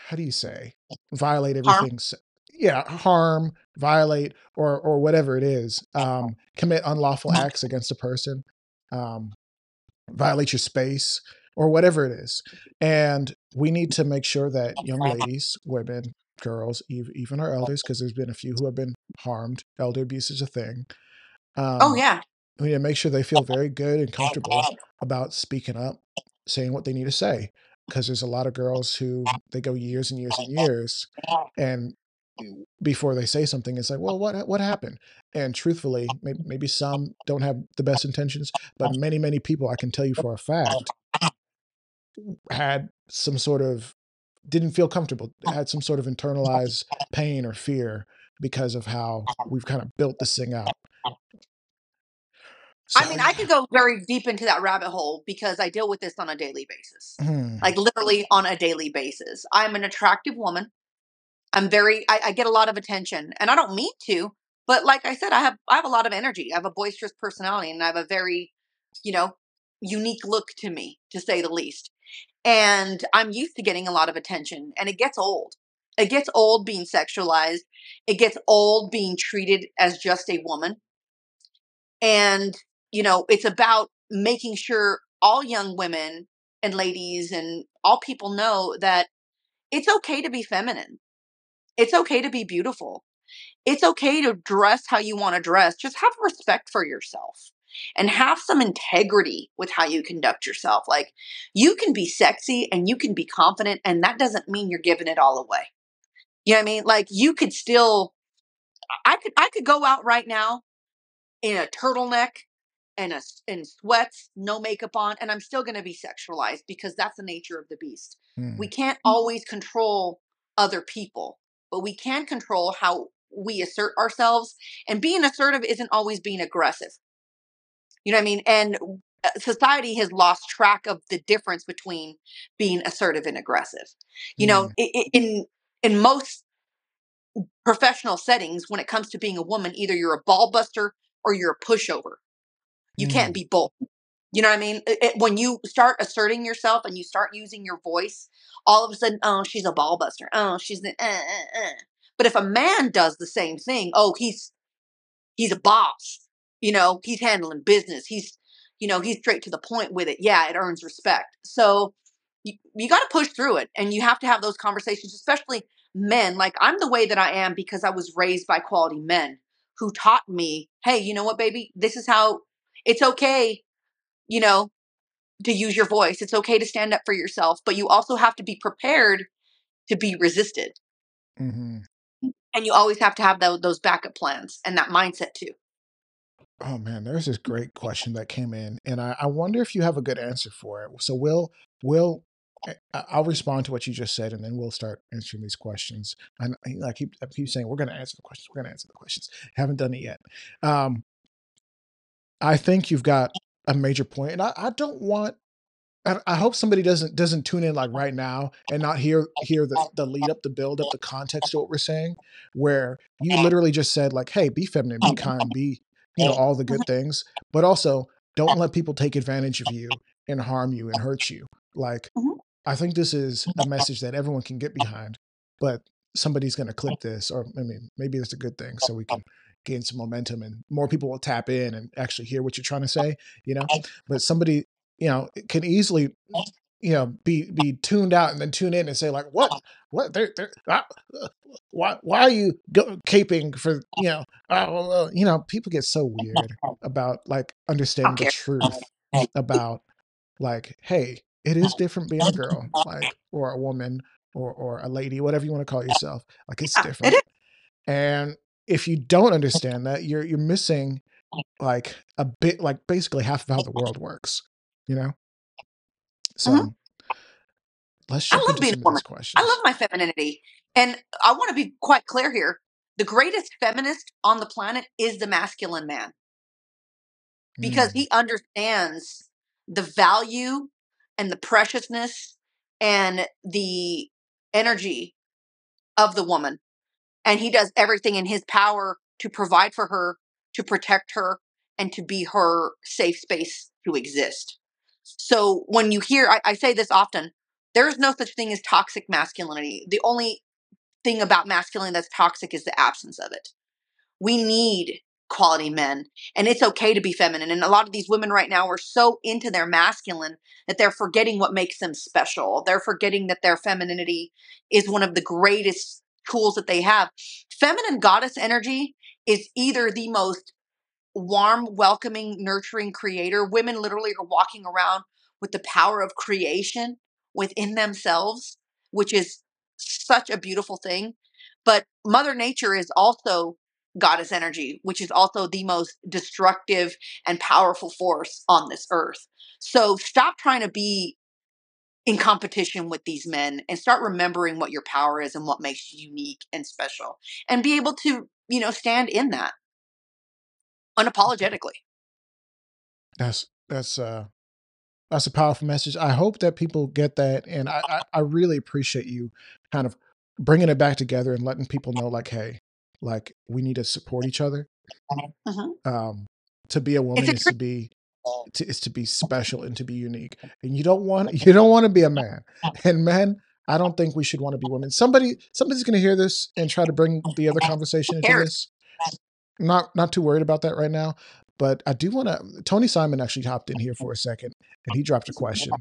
how do you say violate everything s- yeah harm violate or or whatever it is um, commit unlawful acts against a person um, violate your space or whatever it is. And we need to make sure that young ladies women girls even our elders because there's been a few who have been harmed elder abuse is a thing um, oh yeah. we need to make sure they feel very good and comfortable about speaking up, saying what they need to say. Because there's a lot of girls who they go years and years and years, and before they say something, it's like, well, what what happened? And truthfully, maybe, maybe some don't have the best intentions, but many many people, I can tell you for a fact, had some sort of didn't feel comfortable, had some sort of internalized pain or fear because of how we've kind of built this thing I mean, I could go very deep into that rabbit hole because I deal with this on a daily basis. Hmm. Like literally on a daily basis. I'm an attractive woman. I'm very I, I get a lot of attention. And I don't mean to, but like I said, I have I have a lot of energy. I have a boisterous personality and I have a very, you know, unique look to me, to say the least. And I'm used to getting a lot of attention and it gets old. It gets old being sexualized. It gets old being treated as just a woman. And, you know, it's about making sure all young women and ladies and all people know that it's okay to be feminine. It's okay to be beautiful. It's okay to dress how you want to dress. Just have respect for yourself and have some integrity with how you conduct yourself. Like you can be sexy and you can be confident, and that doesn't mean you're giving it all away. You know what I mean? Like you could still I could I could go out right now in a turtleneck and a in sweats, no makeup on, and I'm still going to be sexualized because that's the nature of the beast. Hmm. We can't always control other people, but we can control how we assert ourselves. And being assertive isn't always being aggressive. You know what I mean? And uh, society has lost track of the difference between being assertive and aggressive. You know, i- i- in in most professional settings, when it comes to being a woman, either you're a ball buster or you're a pushover. You can't be both. You know what I mean? It- it- when you start asserting yourself and you start using your voice, all of a sudden, oh, she's a ball buster. Oh, she's the. Uh, uh, uh. But if a man does the same thing, oh, he's he's a boss. You know, he's handling business. He's you know he's straight to the point with it. Yeah, it earns respect. So you, you got to push through it, and you have to have those conversations, especially men. Like I'm the way that I am because I was raised by quality men who taught me, hey, you know what, baby, this is how it's okay you know, to use your voice. It's okay to stand up for yourself, but you also have to be prepared to be resisted. Mm-hmm. And you always have to have those, those backup plans and that mindset too. Oh man, there's this great question that came in, and I, I wonder if you have a good answer for it. So we'll we'll I- I'll respond to what you just said, and then we'll start answering these questions. And I, I keep I keep saying we're going to answer the questions. We're going to answer the questions. Haven't done it yet. Um, I think you've got a major point, and I, I don't want. I, I hope somebody doesn't doesn't tune in like right now and not hear hear the the lead up, the build up, the context to what we're saying. Where you literally just said like, "Hey, be feminine, be kind, be you know all the good things," but also don't let people take advantage of you and harm you and hurt you. Like, Mhm. I think this is a message that everyone can get behind, but somebody's going to clip this, or I mean, maybe it's a good thing, so we can gain some momentum and more people will tap in and actually hear what you're trying to say. You know, but somebody you know can easily you know be be tuned out and then tune in and say like what? What? They're, they're uh, why why are you go, caping for you know oh, uh," you know people get so weird about like understanding the truth about like hey it is different being a girl like or a woman or or a lady whatever you want to call yourself like it's different. And if you don't understand that you're you're missing like a bit like basically half of how the world works you know so Mhm. let's I love being a woman. I love my femininity. And I want to be quite clear here. The greatest feminist on the planet is the masculine man because Mm, he understands the value and the preciousness and the energy of the woman. And he does everything in his power to provide for her, to protect her, and to be her safe space to exist. So when you hear, I, I say this often, there is no such thing as toxic masculinity. The only thing about masculinity that's toxic is the absence of it. We need quality men, and it's okay to be feminine. And a lot of these women right now are so into their masculine that they're forgetting what makes them special. They're forgetting that their femininity is one of the greatest tools that they have. Feminine goddess energy is either the most warm, welcoming, nurturing creator. Women literally are walking around with the power of creation within themselves, which is such a beautiful thing. But Mother Nature is also goddess energy, which is also the most destructive and powerful force on this earth. So stop trying to be in competition with these men and start remembering what your power is and what makes you unique and special and be able to, you know, stand in that unapologetically. that's that's uh that's a powerful message i hope that people get that and I, I i really appreciate you kind of bringing it back together and letting people know like hey like we need to support each other Mhm. um to be a woman a is to be to, is to be special and to be unique. And you don't want you don't want to be a man. And men i don't think we should want to be women. Somebody somebody's going to hear this and try to bring the other conversation into this. Not not too worried about that right now but i do want to tony simon actually hopped in here for a second and he dropped a question.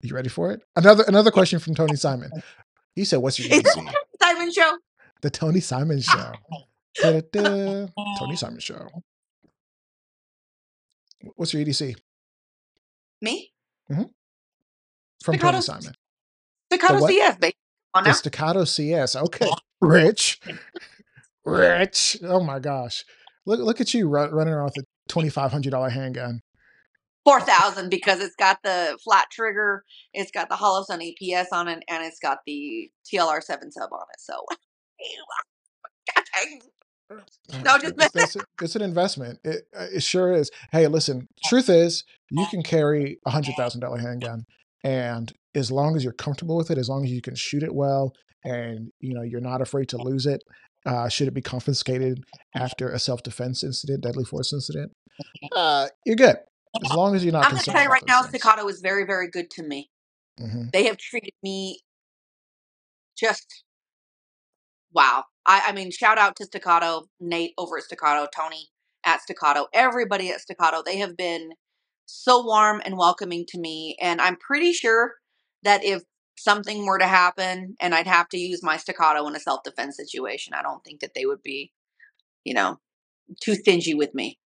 You ready for it? Another another question from tony simon. He said what's your Is this edc the Simon Show? the tony simon show. Da-da-da. tony simon show what's your edc Me? Mm-hmm. from tony simon staccato? CS, baby. On The now. staccato CS. Okay. Rich. Rich. Oh my gosh. Look look at you run, running around with a twenty five hundred dollar handgun. Four thousand because it's got the flat trigger, it's got the Holosun EPS on it, and it's got the TLR seven sub on it. So, No, just It's, it's an investment. It uh, it sure is. Hey, listen. Truth is, you can carry a hundred thousand dollar handgun, and as long as you're comfortable with it, as long as you can shoot it well, and you know you're not afraid to lose it, uh, should it be confiscated after a self defense incident, deadly force incident, uh, you're good. As long as you're not I'm going to tell you right now, things. staccato is very, very good to me. Mhm. They have treated me just wow. I, I mean, shout out to Staccato, Nate over at Staccato, Tony at Staccato, everybody at Staccato. They have been so warm and welcoming to me. And I'm pretty sure that if something were to happen and I'd have to use my Staccato in a self defense situation, I don't think that they would be, you know, too stingy with me.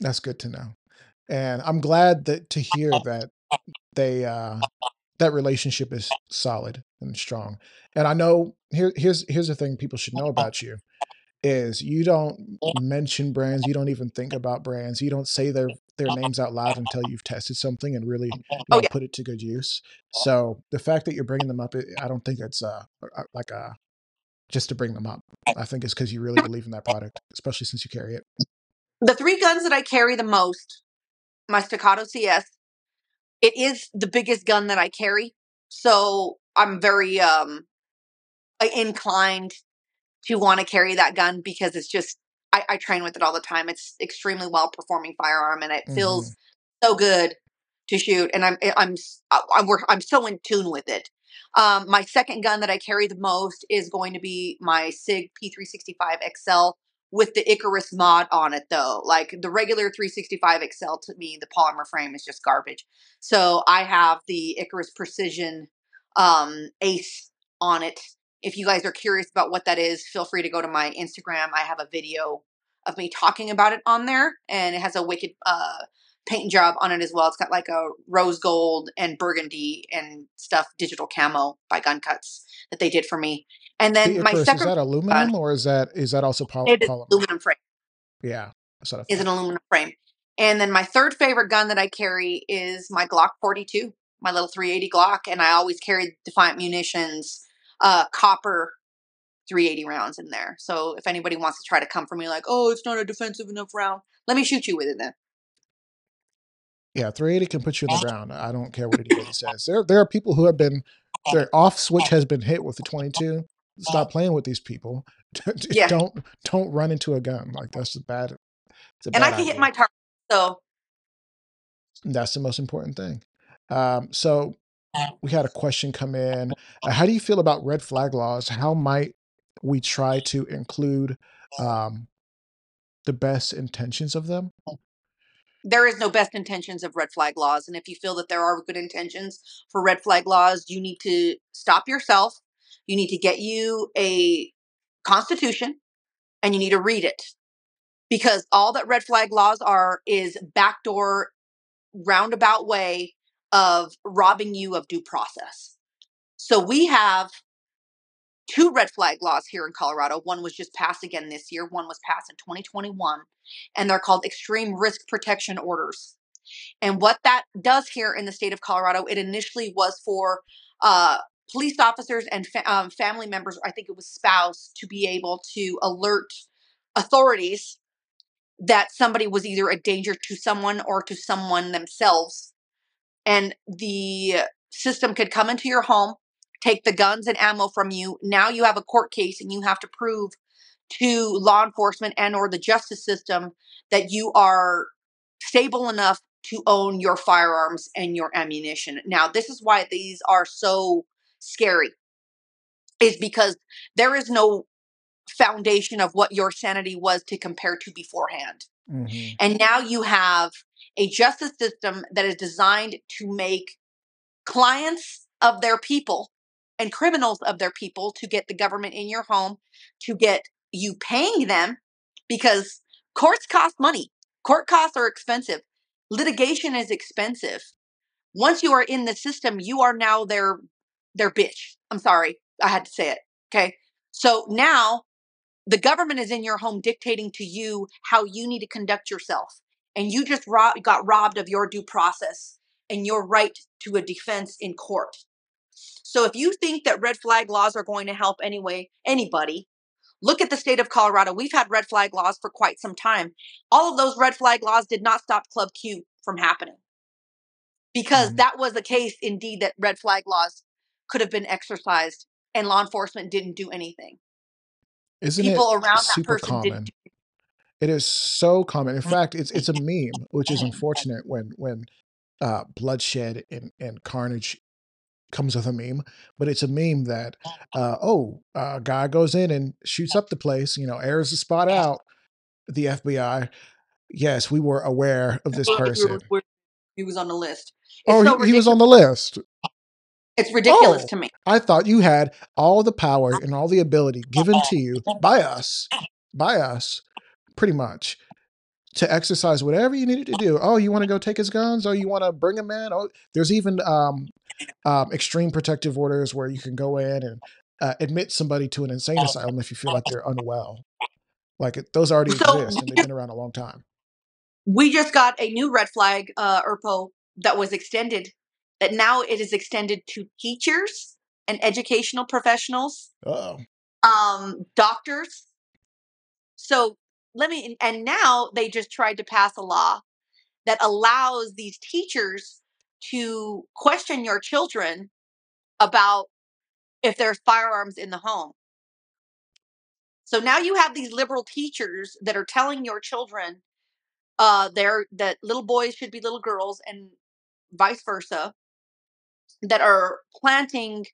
That's good to know. And I'm glad that to hear that they uh that relationship is solid and strong. And I know here here's here's the thing people should know about you is you don't mention brands, you don't even think about brands, you don't say their their names out loud until you've tested something and really you Oh yeah. put it to good use. So the fact that you're bringing them up, I don't think it's uh uh, like a just to bring them up. I think it's because you really believe in that product, especially since you carry it. The three guns that I carry the most, my Staccato CS, it is the biggest gun that I carry. So I'm very um uh, inclined to want to carry that gun because it's just I, I train with it all the time. It's extremely well performing firearm and it hmm feels so good to shoot and I'm I'm I- I'm I'm so in tune with it. Um, my second gun that I carry the most is going to be my Sig P365 XL with the Icarus mod on it though. Like the regular 365 XL to me, the polymer frame is just garbage. So I have the Icarus Precision um, Ace on it. If you guys are curious about what that is, feel free to go to my Instagram. I have a video of me talking about it on there, and it has a wicked uh, paint job on it as well. It's got like a rose gold and burgundy and stuff digital camo by Gun Cuts that they did for me. And The then my Icarus is that gun, aluminum or is that is that also pol- it is polymer? aluminum frame. Yeah, Is an aluminum frame. And then my third favorite gun that I carry is my Glock 42, my little 380 Glock, and I always carry Defiant Munitions, uh, copper 380 rounds in there. So if anybody wants to try to come for me like, oh, it's not a defensive enough round, let me shoot you with it then. Yeah, 380 can put you in the ground. I don't care what anybody says. There there are people who have been their off switch has been hit with the 22. Stop playing with these people. Yeah. don't don't run into a gun. Like that's bad it's a And I bad can hit my target. So That's the most important thing. Um, so we had a question come in. Uh, how do you feel about red flag laws? How might we try to include um, the best intentions of them? there is no best intentions of red flag laws. And if you feel that there are good intentions for red flag laws, you need to stop yourself. You need to get you a constitution and you need to read it. Because all that red flag laws are is backdoor, roundabout way of robbing you of due process. So we have two red flag laws here in Colorado. One was just passed again this year, one was passed in 2021, and they're called extreme risk protection orders. And what that does here in the state of Colorado, it initially was for uh, police officers and fa- um, family members, I think it was spouse, to be able to alert authorities that somebody was either a danger to someone or to someone themselves. And the system could come into your home, take the guns and ammo from you. Now you have a court case and you have to prove to law enforcement and or the justice system that you are stable enough to own your firearms and your ammunition. Now, this is why these are so scary. Is because there is no foundation of what your sanity was to compare to beforehand. hmm And now you have a justice system that is designed to make clients of their people and criminals of their people to get the government in your home, to get you paying them because courts cost money. Court costs are expensive. Litigation is expensive. Once you are in the system, you are now their their bitch. I'm sorry. I had to say it. Okay. So now the government is in your home dictating to you how you need to conduct yourself and you just got robbed of your due process and your right to a defense in court so if you think that red flag laws are going to help anyway anybody look at the state of colorado we've had red flag laws for quite some time all of those red flag laws did not stop club q from happening because Mhm. that was the case indeed that red flag laws could have been exercised and law enforcement didn't do anything Isn't it people around that super person didn't common? do It is so common. In fact, it's it's a meme, which is unfortunate when when uh, bloodshed and, and carnage comes with a meme. But it's a meme that uh, oh, a guy goes in and shoots up the place. You know, airs the spot out. The FBI. Yes, we were aware of this person. he was on the list. It's Oh, so he, he was on the list. It's ridiculous Oh. to me. I thought you had all the power and all the ability given to you by us, by us, pretty much, to exercise whatever you needed to do. Oh, you want to go take his guns? Oh, you want to bring him in? Oh, there's even um, um, extreme protective orders where you can go in and uh, admit somebody to an insane asylum if you feel like they're unwell. Like it, those already So exist and they've been around a long time. we just got a new red flag, uh, ERPO, that was extended. That now it is extended to teachers and educational professionals, Oh, um, doctors. So let me, and now they just tried to pass a law that allows these teachers to question your children about if there's firearms in the home. So now you have these liberal teachers that are telling your children uh they're that little boys should be little girls and vice versa that are planting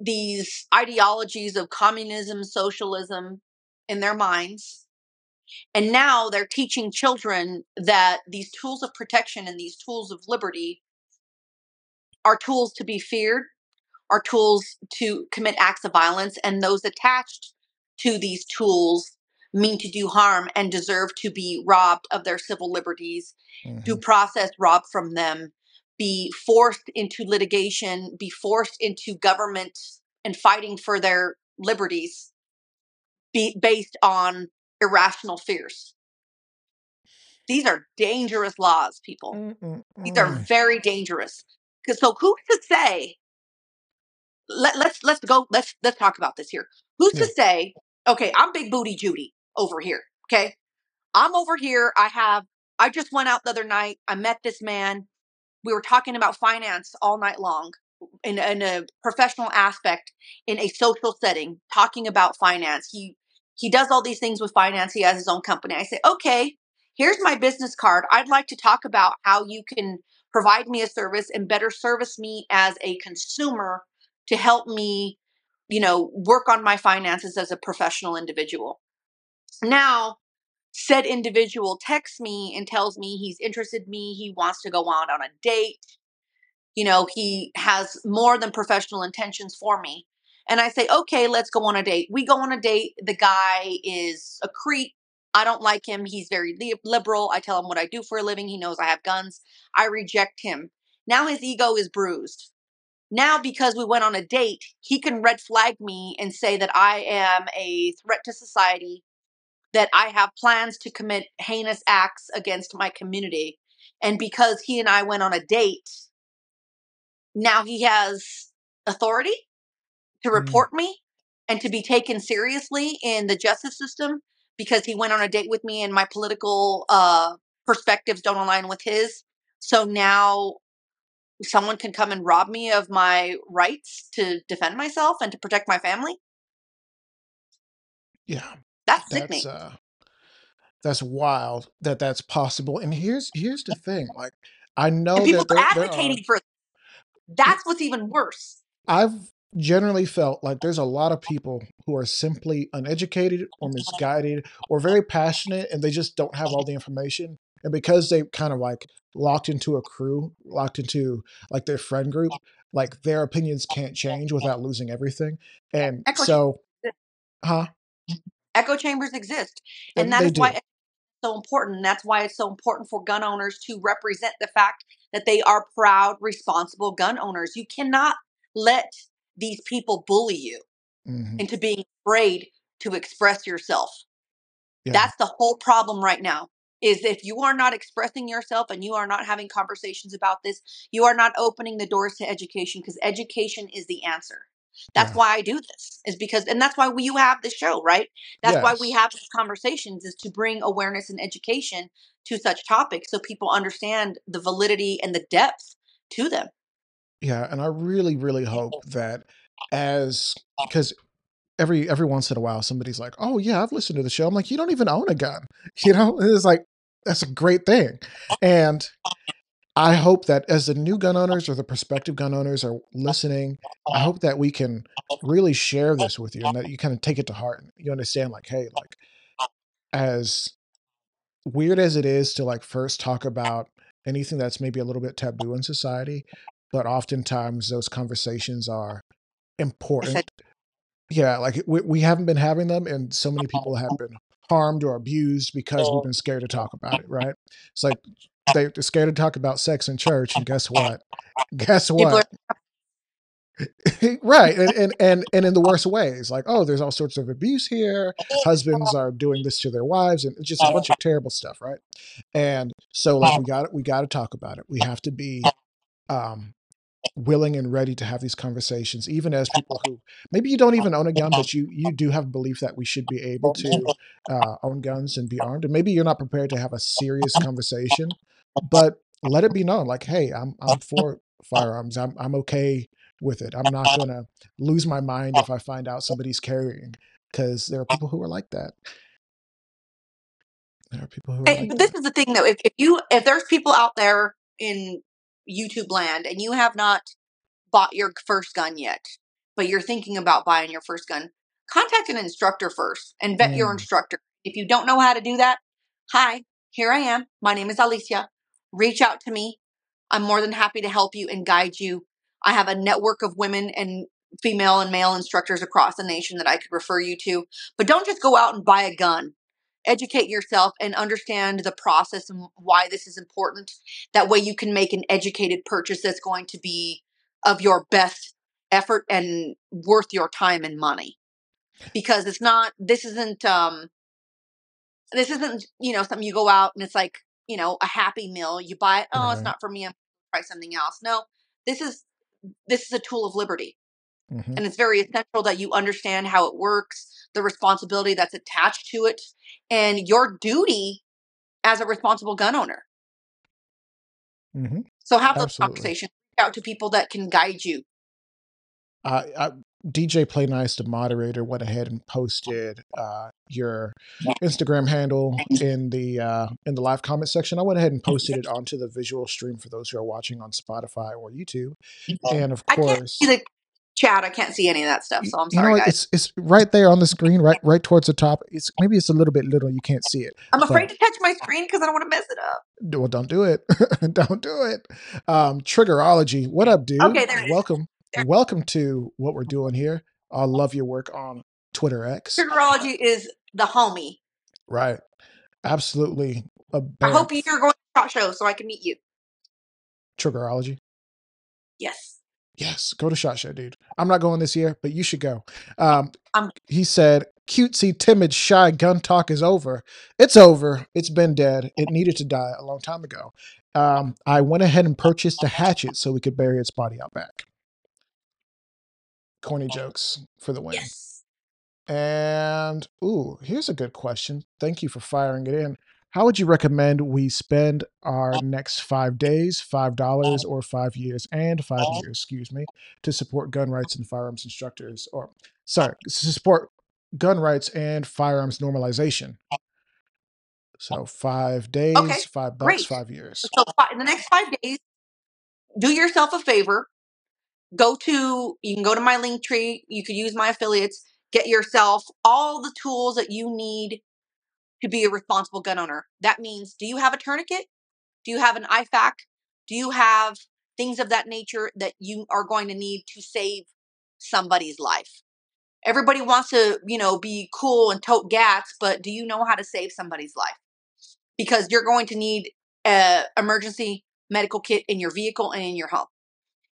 these ideologies of communism, socialism in their minds. And now they're teaching children that these tools of protection and these tools of liberty are tools to be feared, are tools to commit acts of violence, and those attached to these tools mean to do harm and deserve to be robbed of their civil liberties, mhm. due process robbed from them, be forced into litigation, be forced into government and fighting for their liberties, be based on irrational fears. These are dangerous laws, people. Mm, These are Mm-mm-mm. very dangerous. 'Cause- So who's to say? Let, let's let's go. Let's let's talk about this here. Who's Yeah. to say? Okay, I'm Big Booty Judy over here. Okay, I'm over here. I have. I just went out the other night. I met this man. We were talking about finance all night long in, in a professional aspect, in a social setting, talking about finance. He he does all these things with finance. He has his own company. I say, okay, here's my business card. I'd like to talk about how you can provide me a service and better service me as a consumer to help me, you know, work on my finances as a professional individual. Now, said individual texts me and tells me he's interested in me, he wants to go out on a date. You know, he has more than professional intentions for me. And I say, okay, let's go on a date. We go on a date. The guy is a creep. I don't like him. He's very li- liberal. I tell him what I do for a living. He knows I have guns. I reject him. Now his ego is bruised. Now, because we went on a date, he can red flag me and say that I am a threat to society, that I have plans to commit heinous acts against my community. And because he and I went on a date, now he has authority to Mm. report me and to be taken seriously in the justice system because he went on a date with me and my political uh, perspectives don't align with his. So now someone can come and rob me of my rights to defend myself and to protect my family. Yeah, That's sickening. that's uh, that's wild that that's possible. And here's here's the thing. Like, I know and people that there there are. advocating for that's what's even worse. I've generally felt like there's a lot of people who are simply uneducated or misguided or very passionate and they just don't have all the information. And because they kind of like locked into a crew, locked into like their friend group, like their opinions can't change without losing everything. And so, huh? Echo chambers exist and that they is why it's so important and that's why it's so important for gun owners to represent the fact that they are proud responsible gun owners. You cannot let these people bully you hmm into being afraid to express yourself. Yeah. that's the whole problem right now is if you are not expressing yourself and you are not having conversations about this you are not opening the doors to education because education is the answer that's Yeah. why i do this is because and that's why we, you have this show right that's why we have these conversations is to bring awareness and education to such topics so people understand the validity and the depth to them Yeah. And I really, really hope that as, because every every once in a while somebody's like, "Oh yeah, I've listened to the show." I'm like, "You don't even own a gun," you know. And It's like that's a great thing, and I hope that as the new gun owners or the prospective gun owners are listening, I hope that we can really share this with you and that you kind of take it to heart. And you understand, like, hey, like as weird as it is to like first talk about anything that's maybe a little bit taboo in society, but oftentimes those conversations are important yeah, like we, we haven't been having them, and so many uh-huh. people have been harmed or abused because we've been scared to talk about it, right? It's like they- they're scared to talk about sex in church, and guess what? Guess what? right and, and and and in the worst ways like oh there's all sorts of abuse here. Husbands are doing this to their wives and it's just a bunch of terrible stuff right? And so like we got it we got to talk about it. We have to be um willing and ready to have these conversations even as people who maybe you don't even own a gun but you you do have a belief that we should be able to uh, own guns and be armed and maybe you're not prepared to have a serious conversation but let it be known like hey i'm i'm for firearms i'm, I'm okay with it i'm not going to lose my mind if i find out somebody's carrying because there are people who are like that there are people who are Hey, like but this that is the thing though. If, if you if there's people out there in YouTube land and you have not bought your first gun yet, but you're thinking about buying your first gun, contact an instructor first and vet your mm, instructor. If you don't know how to do that, hi, here I am. My name is Alicia. Reach out to me. I'm more than happy to help you and guide you. I have a network of women and female and male instructors across the nation that I could refer you to. But don't just go out and buy a gun. Educate yourself and understand the process and why this is important. That way you can make an educated purchase that's going to be of your best effort and worth your time and money. Because it's not this isn't um this isn't you know something you go out and it's like you know a happy meal you buy it oh it's not for me i'm try something else. No this is this is a tool of liberty hmm and it's very essential that you understand how it works the responsibility that's attached to it and your duty as a responsible gun owner. Hmm so have those absolutely. conversations out to people that can guide you. I, I DJ Play Nice, the moderator, went ahead and posted uh, your Instagram handle in the uh, in the live comment section. I went ahead and posted it onto the visual stream for those who are watching on Spotify or YouTube. And of i can't see course, the chat i can't see any of that stuff so i'm you know sorry It's it's right there on the screen, right right towards the top. It's maybe it's a little bit little. You can't see it, i'm afraid to touch my screen because i don't want to mess it up well, don't do it. don't do it. Um, Triggerology, what up, dude? okay there Welcome, welcome to what we're doing here. I love your work on Twitter X. Triggerology is the homie Right. Absolutely a i hope you're going to shot show so i can meet you Triggerology. yes Yes, go to Shot Show, dude. I'm not going this year, but you should go. Um, i'm he said, cutesy, timid, shy gun talk is over. It's over. It's been dead. It needed to die a long time ago. Um, I went ahead and purchased a hatchet so we could bury its body out back. Corny jokes for the win. yes And ooh, here's a good question. Thank you for firing it in. How would you recommend we spend our next five days, five dollars, or five years, and five years, excuse me, to support gun rights and firearms instructors, or sorry, to support gun rights and firearms normalization? So five okay days, five bucks, great five years. so in the next five days do yourself a favor go to you can go to my link tree you could use my affiliates get yourself all the tools that you need to be a responsible gun owner. That means do you have a tourniquet? Do you have an IFAK do you have things of that nature that you are going to need to save somebody's life? Everybody wants to you know be cool and tote gats but do you know how to save somebody's life? Because you're going to need a emergency medical kit in your vehicle and in your home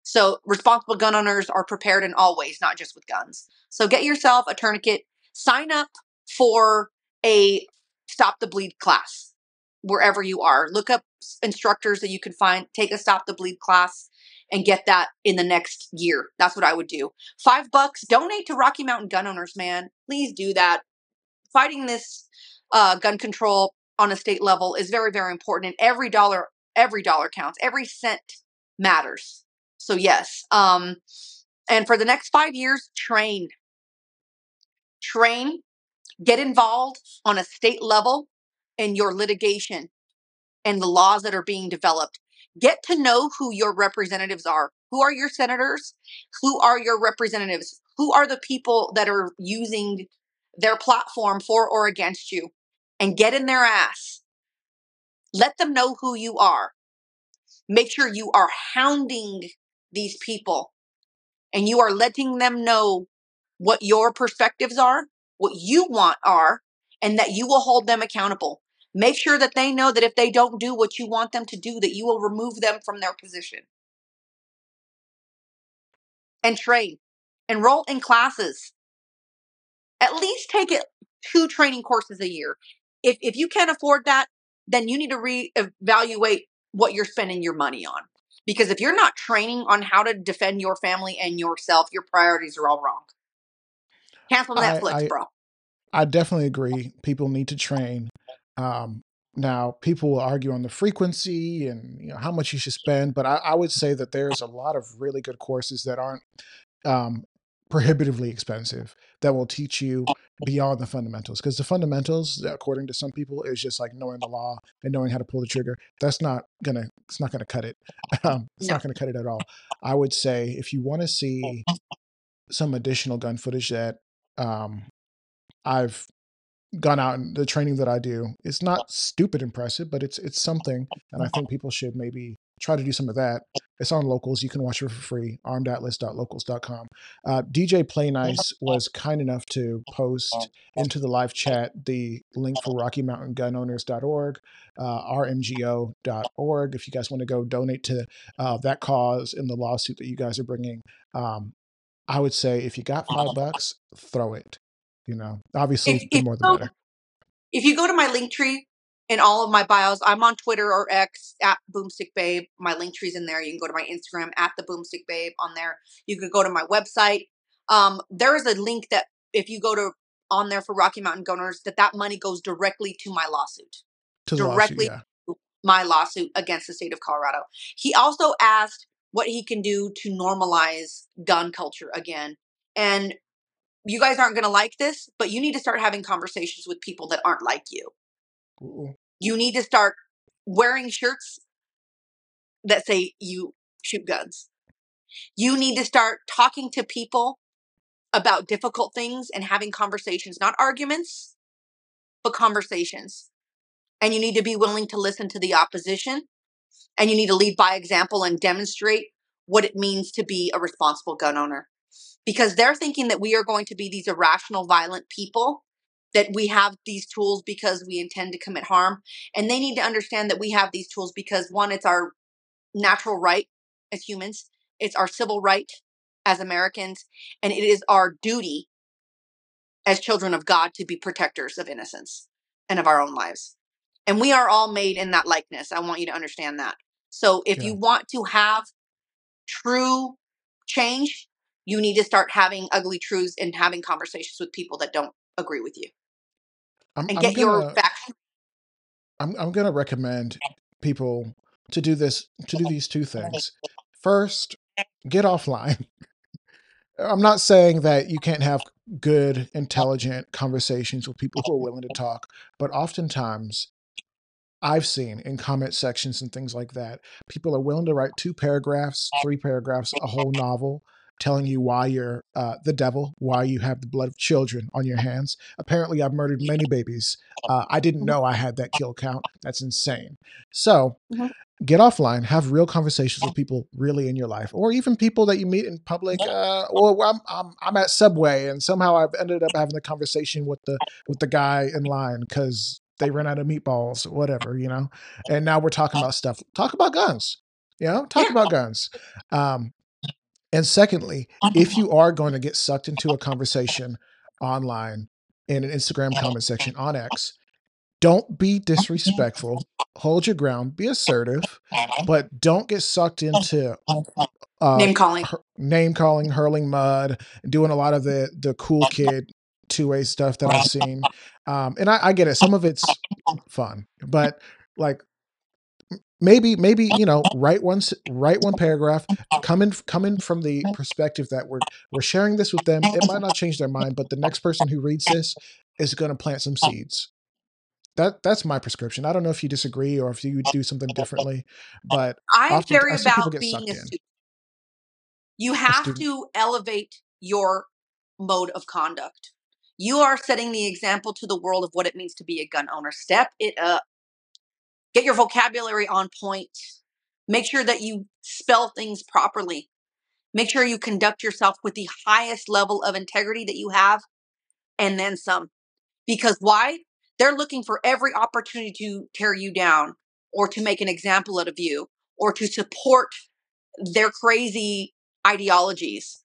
so responsible gun owners are prepared in all ways, not just with guns. So get yourself a tourniquet. Sign up for a stop the bleed class wherever you are. Look up instructors that you can find. Take a stop the bleed class and get that in the next year. That's what I would do. Five bucks. Donate to Rocky Mountain Gun Owners, man. Please do that. Fighting this uh, gun control on a state level is very, very important. And every dollar, every dollar counts. Every cent matters. So yes. Um, and for the next five years, train, train, get involved on a state level in your litigation and the laws that are being developed. Get to know who your representatives are. Who are your senators? Who are your representatives? Who are the people that are using their platform for or against you? And get in their ass. Let them know who you are. Make sure you are hounding these people and you are letting them know what your perspectives are, what you want are, and that you will hold them accountable. Make sure that they know that if they don't do what you want them to do, that you will remove them from their position. and train. Enroll in classes. At least take it two training courses a year. If if you can't afford that, then you need to reevaluate what you're spending your money on. Because if you're not training on how to defend your family and yourself, your priorities are all wrong. Cancel I, Netflix, I bro. I definitely agree. People need to train. Um, now, people will argue on the frequency and you know how much you should spend, but I, I would say that there's a lot of really good courses that aren't um, prohibitively expensive that will teach you beyond the fundamentals. Because the fundamentals, according to some people, is just like knowing the law and knowing how to pull the trigger. That's not gonna. It's not gonna cut it. Um, it's No. not gonna cut it at all. I would say if you want to see some additional gun footage that um, I've gone out and the training that I do, it's not stupid impressive, but it's it's something, and I think people should maybe try to do some of that. It's on locals. You can watch it for free. Armedatlas.locals.com. Uh, DJ Play Nice was kind enough to post into the live chat the link for Rocky Mountain Gun Owners.org, uh, rmgo.org. If you guys want to go donate to uh, that cause in the lawsuit that you guys are bringing, um, I would say if you got five bucks, throw it. You know, If, obviously, the if, more you the go, better. if you go to my link tree in all of my bios, I'm on Twitter or X at Boomstick Babe. My link tree's in there. You can go to my Instagram at the Boomstick Babe on there. You can go to my website. Um, there is a link that if you go to on there for Rocky Mountain Gunners, that that money goes directly to my lawsuit. To the lawsuit, directly yeah. to my lawsuit against the state of Colorado. He also asked what he can do to normalize gun culture again. And you guys aren't going to like this, but you need to start having conversations with people that aren't like you. Ooh. You need to start wearing shirts that say you shoot guns. You need to start talking to people about difficult things and having conversations, not arguments, but conversations. And you need to be willing to listen to the opposition and you need to lead by example and demonstrate what it means to be a responsible gun owner. Because they're thinking that we are going to be these irrational, violent people, that we have these tools because we intend to commit harm. And they need to understand that we have these tools because, one, it's our natural right as humans, it's our civil right as Americans, and it is our duty as children of God to be protectors of innocence and of our own lives. And we are all made in that likeness. I want you to understand that. So if Yeah. you want to have true change, you need to start having ugly truths and having conversations with people that don't agree with you I'm, and I'm get your gonna facts. I'm I'm gonna recommend people to do this to do these two things. First, get offline. I'm not saying that you can't have good, intelligent conversations with people who are willing to talk, but oftentimes I've seen in comment sections and things like that, people are willing to write two paragraphs, three paragraphs, a whole novel telling you why you're uh, the devil, why you have the blood of children on your hands. Apparently, I've murdered many babies. Uh, I didn't know I had that kill count. That's insane. So, Mhm. get offline, have real conversations with people really in your life, or even people that you meet in public. Uh, or I'm, I'm I'm at Subway, and somehow I've ended up having a conversation with the with the guy in line because they ran out of meatballs, whatever, you know. And now we're talking about stuff. Talk about guns. You know, talk Yeah. about guns. Um, and secondly, if you are going to get sucked into a conversation online in an Instagram comment section on X, don't be disrespectful. Hold your ground. Be assertive, but don't get sucked into uh, Name calling. hur- name calling, hurling mud, doing a lot of the the cool kid two way stuff that I've seen. Um, and I, I get it. Some of it's fun, but like m- maybe maybe you know write one write one paragraph come in come in from the perspective that we're we're sharing this with them it might not change their mind but the next person who reads this is going to plant some oh. seeds that that's my prescription i don't know if you disagree or if you would do something differently but I'm often very I people about being a in. student. You have student. to elevate your mode of conduct. You are setting the example to the world of what it means to be a gun owner. Step it up. Get your vocabulary on point. Make sure that you spell things properly. Make sure you conduct yourself with the highest level of integrity that you have and then some. Because why? They're looking for every opportunity to tear you down or to make an example out of you or to support their crazy ideologies.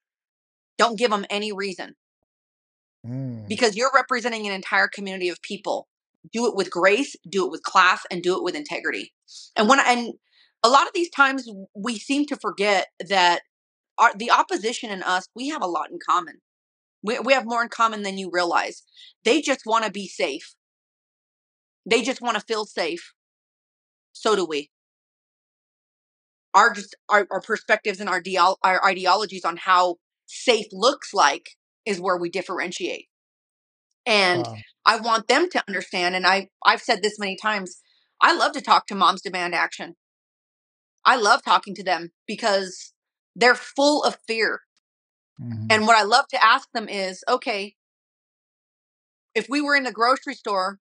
Don't give them any reason Mm. because you're representing an entire community of people. Do it with grace, do it with class, and do it with integrity. And when and a lot of these times we seem to forget that our the opposition and us, we have a lot in common. We, we have more in common than you realize. They just want to be safe. They just want to feel safe. So do we. Our just our, our perspectives and our, deol- our ideologies on how safe looks like is where we differentiate. And Wow. I want them to understand, and I I've said this many times. I love to talk to moms demand action. I love talking to them because they're full of fear. Mhm. And what I love to ask them is, okay, if we were in the grocery store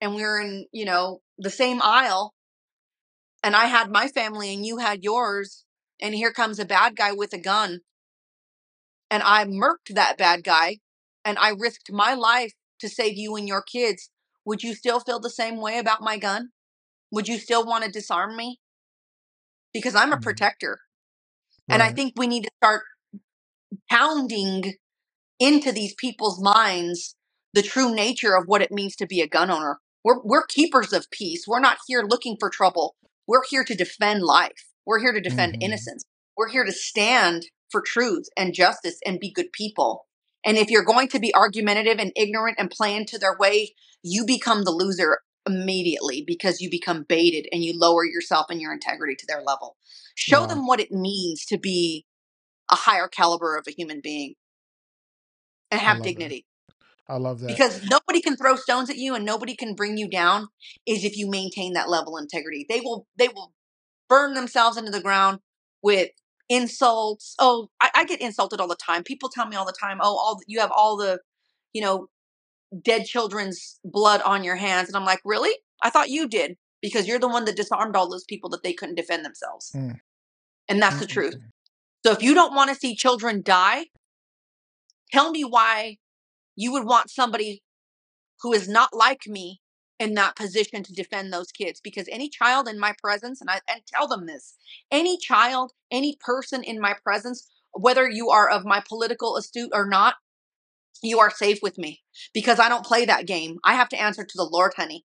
and we were in, you know, the same aisle and I had my family and you had yours, and here comes a bad guy with a gun, and I murked that bad guy and I risked my life to save you and your kids, would you still feel the same way about my gun? Would you still want to disarm me? Because I'm a Mhm. protector. And I think we need to start pounding into these people's minds the true nature of what it means to be a gun owner. We're we're keepers of peace. We're not here looking for trouble. We're here to defend life. We're here to defend Mhm. innocence. We're here to stand for truth and justice and be good people. And if you're going to be argumentative and ignorant and play into their way, you become the loser immediately because you become baited and you lower yourself and your integrity to their level. Show Wow. them what it means to be a higher caliber of a human being and I have that. dignity I love that. because nobody can throw stones at you and nobody can bring you down is if you maintain that level of integrity they will they will burn themselves into the ground with insults oh I, I get insulted all the time. People tell me all the time oh all you have all the you know dead children's blood on your hands and i'm like really? I thought you did because you're the one that disarmed all those people that they couldn't defend themselves. Mm. and that's the truth. so if you don't want to see children die tell me why you would want somebody who is not like me in that position to defend those kids because any child in my presence and I and tell them this any child any person in my presence whether you are of my political astute or not you are safe with me because I don't play that game. I have to answer to the Lord honey.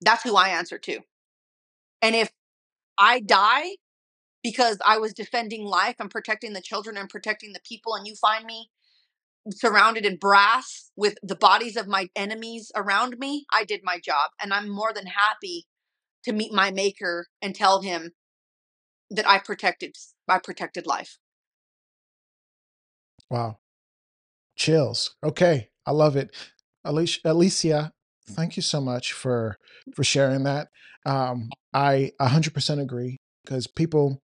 That's who I answer to. And if I die because I was defending life and protecting the children and protecting the people and you find me surrounded in brass with the bodies of my enemies around me, I did my job. And I'm more than happy to meet my maker and tell him that I protected my protected life. Wow. Chills. Okay. I love it. Alicia, Alicia, thank you so much for for sharing that. Um, I 100% agree because people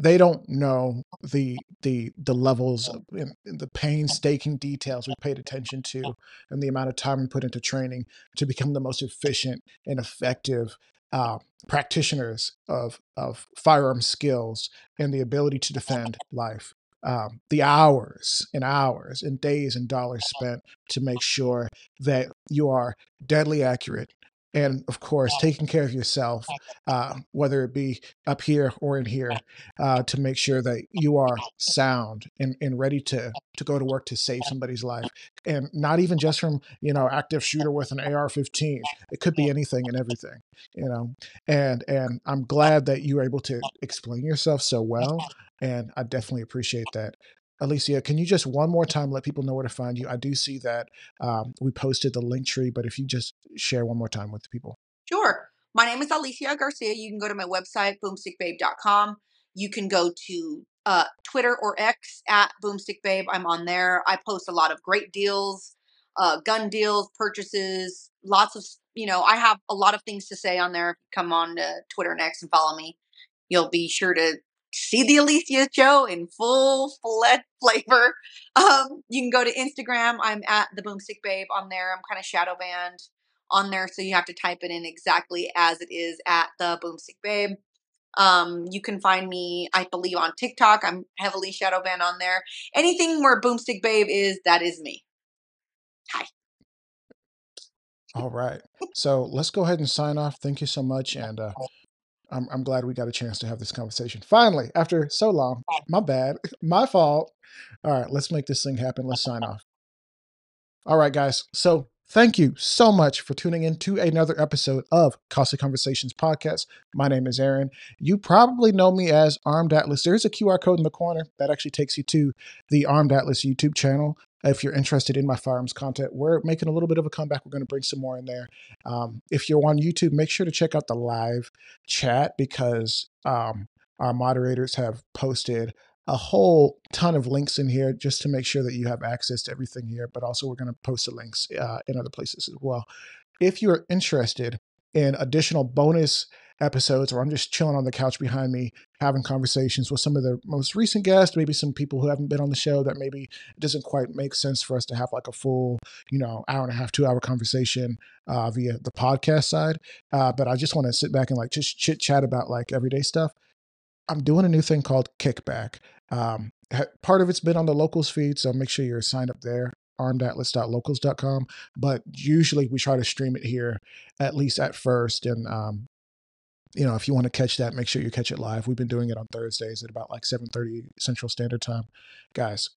they don't know the the the levels of, and, and the painstaking details we paid attention to and the amount of time we put into training to become the most efficient and effective uh, practitioners of of firearm skills and the ability to defend life um, the hours and hours and days and dollars spent to make sure that you are deadly accurate and of course taking care of yourself uh, whether it be up here or in here uh, to make sure that you are sound and, and ready to to go to work to save somebody's life. And not even just from you know active shooter with an ar-15 it could be anything and everything you know? And and i'm glad that you were able to explain yourself so well and i definitely appreciate that alicia can you just one more time let people know where to find you i do see that um, we posted the link tree but if you just share one more time with the people Sure. My name is Alicia Garcia. You can go to my website, boomstickbabe.com. You can go to uh, Twitter or X at boomstickbabe. I'm on there. I post a lot of great deals, uh, gun deals, purchases, lots of, you know, I have a lot of things to say on there. Come on to Twitter and X and follow me. You'll be sure to see the Alicia show in full fledged flavor. Um, you can go to Instagram. I'm at the Boomstick Babe on there. I'm kind of shadow banned on there, so you have to type it in exactly as it is at the Boomstick Babe. Um, you can find me, I believe, on TikTok. I'm heavily shadow banned on there. Anything where Boomstick Babe is, that is me. Hi. all right so let's go ahead and sign off thank you so much and uh, I'm, I'm glad we got a chance to have this conversation. Finally, after so long, oh. my bad, my fault. All right, let's make this thing happen. Let's sign off. All right, guys. So thank you so much for tuning in to another episode of Costly Conversations podcast. My name is Aaron. You probably know me as Armed Atlas. There's a QR code in the corner that actually takes you to the Armed Atlas YouTube channel. If you're interested in my firearms content, we're making a little bit of a comeback. We're going to bring some more in there. Um, if you're on YouTube, make sure to check out the live chat because um, our moderators have posted a whole ton of links in here just to make sure that you have access to everything here. But also, we're going to post the links uh, in other places as well. If you're interested in additional bonus episodes, or I'm just chilling on the couch behind me having conversations with some of the most recent guests, maybe some people who haven't been on the show that maybe it doesn't quite make sense for us to have like a full, you know, hour and a half, two hour conversation uh, via the podcast side. Uh, but I just want to sit back and like just chit chat about like everyday stuff. I'm doing a new thing called Kickback. Um, part of it's been on the locals feed, so make sure you're signed up there armedatlas.locals.com but usually we try to stream it here at least at first and um, you know if you want to catch that make sure you catch it live. We've been doing it on thursdays at about like 7.30 central standard time. Guys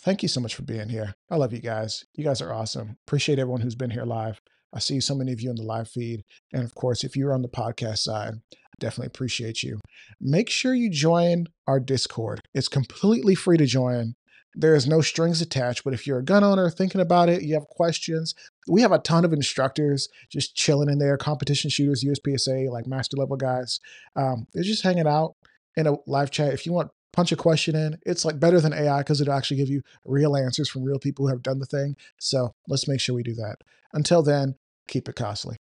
thank you so much for being here. I love you guys. You guys are awesome. Appreciate everyone who's been here live. I see so many of you in the live feed. And of course if you're on the podcast side definitely appreciate you. Make sure you join our discord. It's completely free to join there is no strings attached, but if you're a gun owner thinking about it, you have questions, we have a ton of instructors just chilling in there, competition shooters, USPSA, like master level guys. Um, they're just hanging out in a live chat. If you want punch a question in. It's like better than AI because it'll actually give you real answers from real people who have done the thing. So let's make sure we do that. Until then, keep it costly.